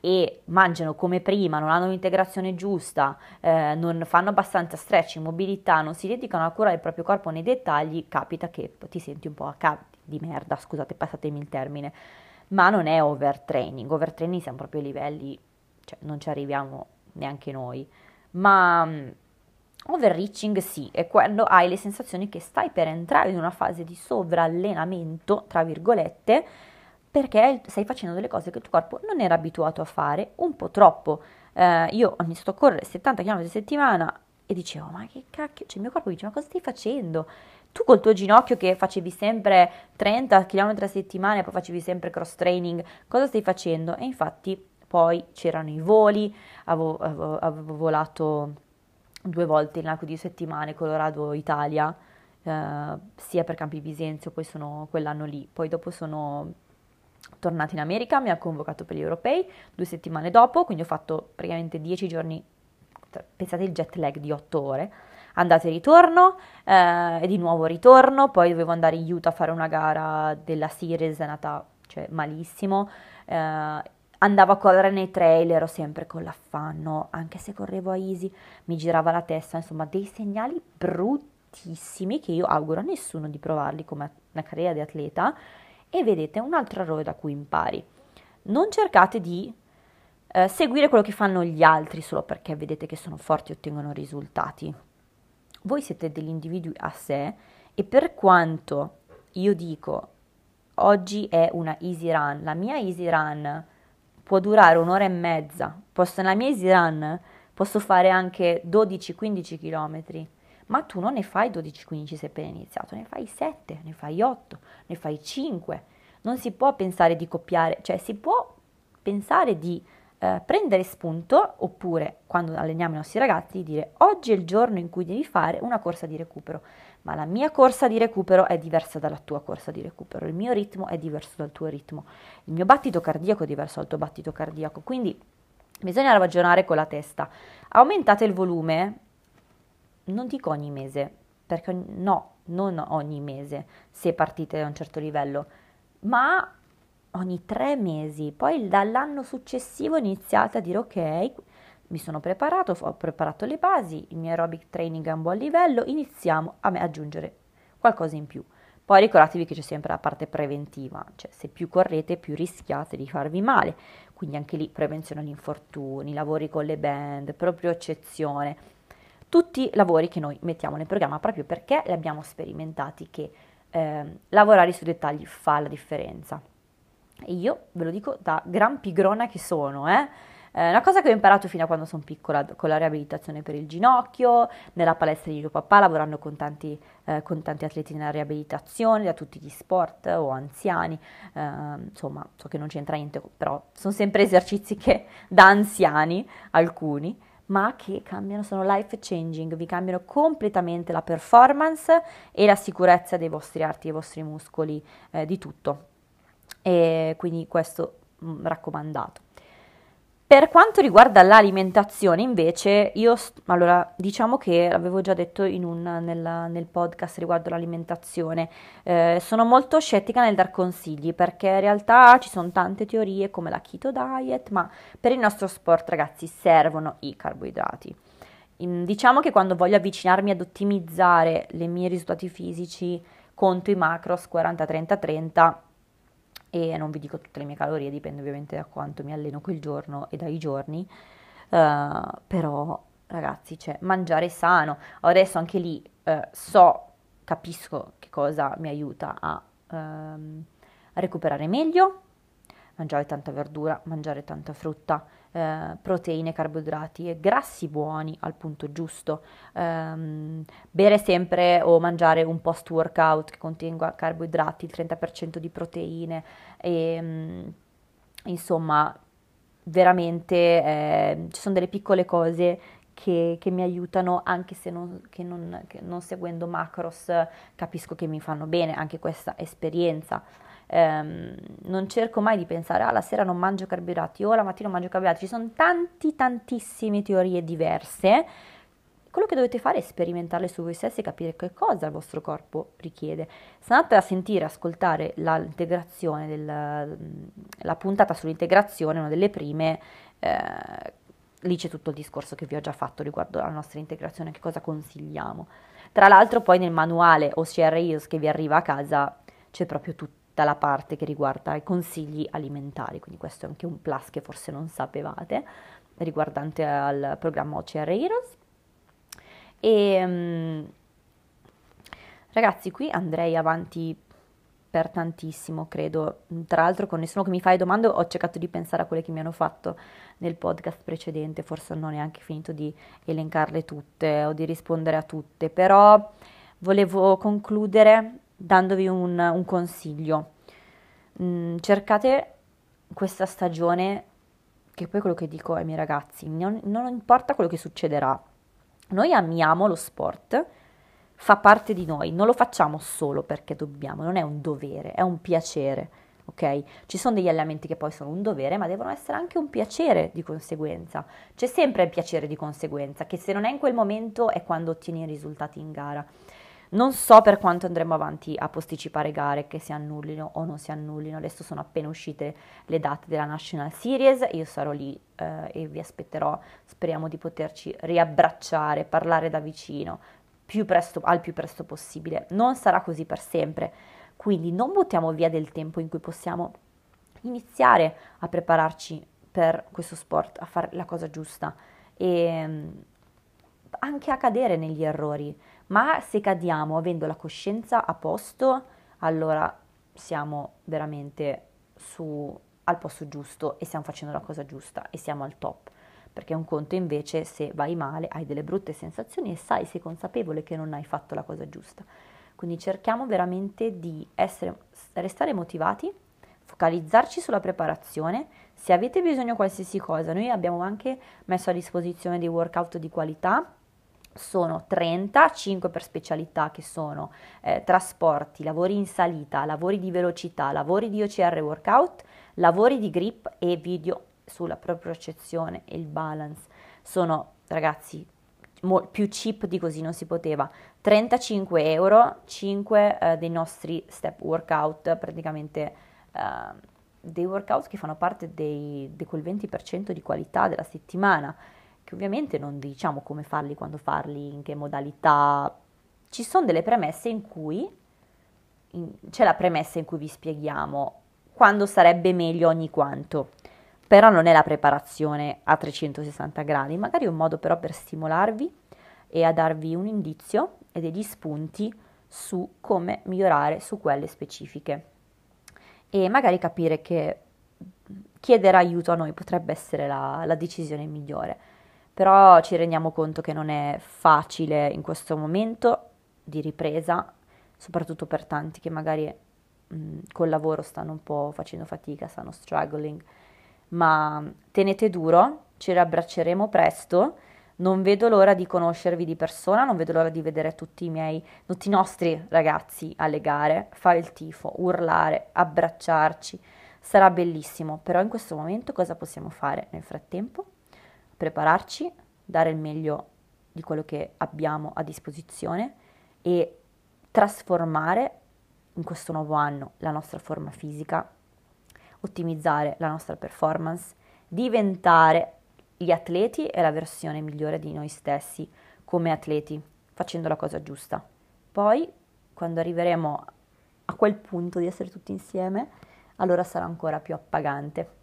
e mangiano come prima, non hanno l'integrazione giusta, eh, non fanno abbastanza stretch, mobilità, non si dedicano a curare il proprio corpo nei dettagli, capita che ti senti un po' a cap di merda, scusate, passatemi il termine, ma non è overtraining, overtraining siamo proprio a livelli, cioè non ci arriviamo neanche noi ma um, overreaching sì, è quando hai le sensazioni che stai per entrare in una fase di sovrallenamento, tra virgolette, perché stai facendo delle cose che il tuo corpo non era abituato a fare, un po' troppo. Eh, io ho iniziato a correre 70 km a settimana e dicevo, ma che cacchio, cioè il mio corpo dice, ma cosa stai facendo? Tu col tuo ginocchio che facevi sempre 30 km a settimana e poi facevi sempre cross training, cosa stai facendo? E infatti poi c'erano i voli, avevo, avevo, avevo volato due volte in arco di settimane Colorado-Italia, eh, sia per Campi Bisenzio, poi sono quell'anno lì, poi dopo sono tornata in America, mi ha convocato per gli europei due settimane dopo, quindi ho fatto praticamente dieci giorni, pensate il jet lag di otto ore, andata e ritorno, eh, e di nuovo ritorno, poi dovevo andare in Utah a fare una gara della Series, è andata cioè, malissimo, eh, Andavo a correre nei trail, ero sempre con l'affanno, anche se correvo a easy, mi girava la testa, insomma, dei segnali bruttissimi che io auguro a nessuno di provarli come una carriera di atleta. E vedete un altro errore da cui impari. Non cercate di eh, seguire quello che fanno gli altri solo perché vedete che sono forti e ottengono risultati. Voi siete degli individui a sé e per quanto io dico oggi è una easy run, la mia easy run può durare un'ora e mezza, posso, nella mia easy run posso fare anche 12-15 km, ma tu non ne fai 12-15 se appena iniziato, ne fai 7, ne fai 8, ne fai 5. Non si può pensare di copiare, cioè si può pensare di eh, prendere spunto oppure quando alleniamo i nostri ragazzi dire oggi è il giorno in cui devi fare una corsa di recupero ma la mia corsa di recupero è diversa dalla tua corsa di recupero, il mio ritmo è diverso dal tuo ritmo, il mio battito cardiaco è diverso dal tuo battito cardiaco, quindi bisogna ragionare con la testa. Aumentate il volume, non dico ogni mese, perché no, non ogni mese se partite da un certo livello, ma ogni tre mesi, poi dall'anno successivo iniziate a dire ok, mi sono preparato, ho preparato le basi, il mio aerobic training è un buon livello, iniziamo a aggiungere qualcosa in più. Poi ricordatevi che c'è sempre la parte preventiva, cioè se più correte più rischiate di farvi male, quindi anche lì prevenzione agli infortuni, lavori con le band, proprio eccezione, tutti lavori che noi mettiamo nel programma proprio perché li abbiamo sperimentati che eh, lavorare sui dettagli fa la differenza. E io ve lo dico da gran pigrona che sono, eh? Eh, una cosa che ho imparato fino a quando sono piccola con la riabilitazione per il ginocchio, nella palestra di mio papà, lavorando con tanti, eh, con tanti atleti nella riabilitazione, da tutti gli sport o anziani, eh, insomma, so che non c'entra niente, però sono sempre esercizi che [LAUGHS] da anziani, alcuni, ma che cambiano, sono life changing, vi cambiano completamente la performance e la sicurezza dei vostri arti, dei vostri muscoli, eh, di tutto. E quindi questo mh, mm, raccomandato. Per quanto riguarda l'alimentazione, invece, io, allora, diciamo che l'avevo già detto un, nel, nel, podcast riguardo l'alimentazione, eh, sono molto scettica nel dar consigli perché in realtà ci sono tante teorie come la keto diet, ma per il nostro sport, ragazzi, servono i carboidrati. In, diciamo che quando voglio avvicinarmi ad ottimizzare i miei risultati fisici, conto i macros 40-30-30 e non vi dico tutte le mie calorie, dipende ovviamente da quanto mi alleno quel giorno e dai giorni, uh, però ragazzi, cioè, mangiare sano, adesso anche lì uh, so, capisco che cosa mi aiuta a, um, a recuperare meglio, mangiare tanta verdura, mangiare tanta frutta, eh, proteine, carboidrati e grassi buoni al punto giusto, ehm, bere sempre o mangiare un post workout che contenga carboidrati, il 30% di proteine e mm, insomma veramente eh, ci sono delle piccole cose che, che, mi aiutano anche se non, non, non, seguendo macros capisco che mi fanno bene anche questa esperienza ehm, non cerco mai di pensare, ah la sera non mangio carboidrati o la mattina non mangio carboidrati, ci sono tanti tantissime teorie diverse. Quello che dovete fare è sperimentarle su voi stessi e capire che cosa il vostro corpo richiede. Se andate a sentire, ascoltare l'integrazione, del, la puntata sull'integrazione, una delle prime, eh, lì c'è tutto il discorso che vi ho già fatto riguardo alla nostra integrazione, che cosa consigliamo. Tra l'altro poi nel manuale OCR IOS che vi arriva a casa c'è proprio tutto dalla parte che riguarda i consigli alimentari, quindi questo è anche un plus che forse non sapevate riguardante al programma OCR Heroes. E um, ragazzi, qui andrei avanti per tantissimo, credo. Tra l'altro, con nessuno che mi fa domande, ho cercato di pensare a quelle che mi hanno fatto nel podcast precedente, forse non ho neanche finito di elencarle tutte o di rispondere a tutte, però volevo concludere dandovi un, un consiglio. Mm, cercate questa stagione, che poi quello che dico ai miei ragazzi, non, non importa quello che succederà, noi amiamo lo sport, fa parte di noi, non lo facciamo solo perché dobbiamo, non è un dovere, è un piacere, ok? Ci sono degli allenamenti che poi sono un dovere, ma devono essere anche un piacere di conseguenza. C'è sempre il piacere di conseguenza, che se non è in quel momento è quando ottieni i risultati in gara. Non so per quanto andremo avanti a posticipare gare che si annullino o non si annullino. Adesso sono appena uscite le date della National Series, io sarò lì eh, e vi aspetterò. Speriamo di poterci riabbracciare, parlare da vicino più presto, al più presto possibile. Non sarà così per sempre, quindi non buttiamo via del tempo in cui possiamo iniziare a prepararci per questo sport, a fare la cosa giusta e mm, anche a cadere negli errori ma se cadiamo avendo la coscienza a posto, allora siamo veramente su, al posto giusto e stiamo facendo la cosa giusta e siamo al top. Perché un conto invece se vai male, hai delle brutte sensazioni e sai, sei consapevole che non hai fatto la cosa giusta. Quindi cerchiamo veramente di essere, restare motivati, focalizzarci sulla preparazione. Se avete bisogno di qualsiasi cosa, noi abbiamo anche messo a disposizione dei workout di qualità sono 30, 5 per specialità che sono eh, trasporti, lavori in salita, lavori di velocità, lavori di OCR workout, lavori di grip e video sulla propriocezione e il balance. Sono ragazzi mo- più cheap di così non si poteva. 35 euro, 5 eh, dei nostri step workout, praticamente eh, dei workout che fanno parte dei, di quel 20% di qualità della settimana che ovviamente non diciamo come farli, quando farli, in che modalità. Ci sono delle premesse in cui in, c'è la premessa in cui vi spieghiamo quando sarebbe meglio ogni quanto. Però non è la preparazione a 360 gradi, magari è un modo però per stimolarvi e a darvi un indizio e degli spunti su come migliorare su quelle specifiche. E magari capire che chiedere aiuto a noi potrebbe essere la, la decisione migliore. Però ci rendiamo conto che non è facile in questo momento di ripresa, soprattutto per tanti che magari mh, col lavoro stanno un po' facendo fatica, stanno struggling, ma tenete duro, ci riabbracceremo presto. Non vedo l'ora di conoscervi di persona, non vedo l'ora di vedere tutti i miei, tutti i nostri ragazzi alle gare, fare il tifo, urlare, abbracciarci. Sarà bellissimo, però in questo momento cosa possiamo fare nel frattempo? Prepararci, dare il meglio di quello che abbiamo a disposizione e trasformare in questo nuovo anno la nostra forma fisica, ottimizzare la nostra performance, diventare gli atleti e la versione migliore di noi stessi come atleti, facendo la cosa giusta. Poi, quando arriveremo a quel punto di essere tutti insieme, allora sarà ancora più appagante.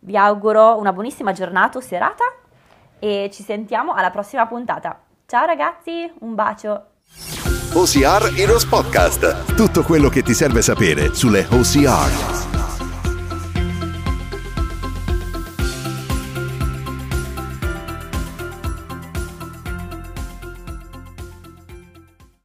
Vi auguro una buonissima giornata o serata e ci sentiamo alla prossima puntata. Ciao ragazzi, un bacio! OCR Heroes Podcast. Tutto quello che ti serve sapere sulle OCR.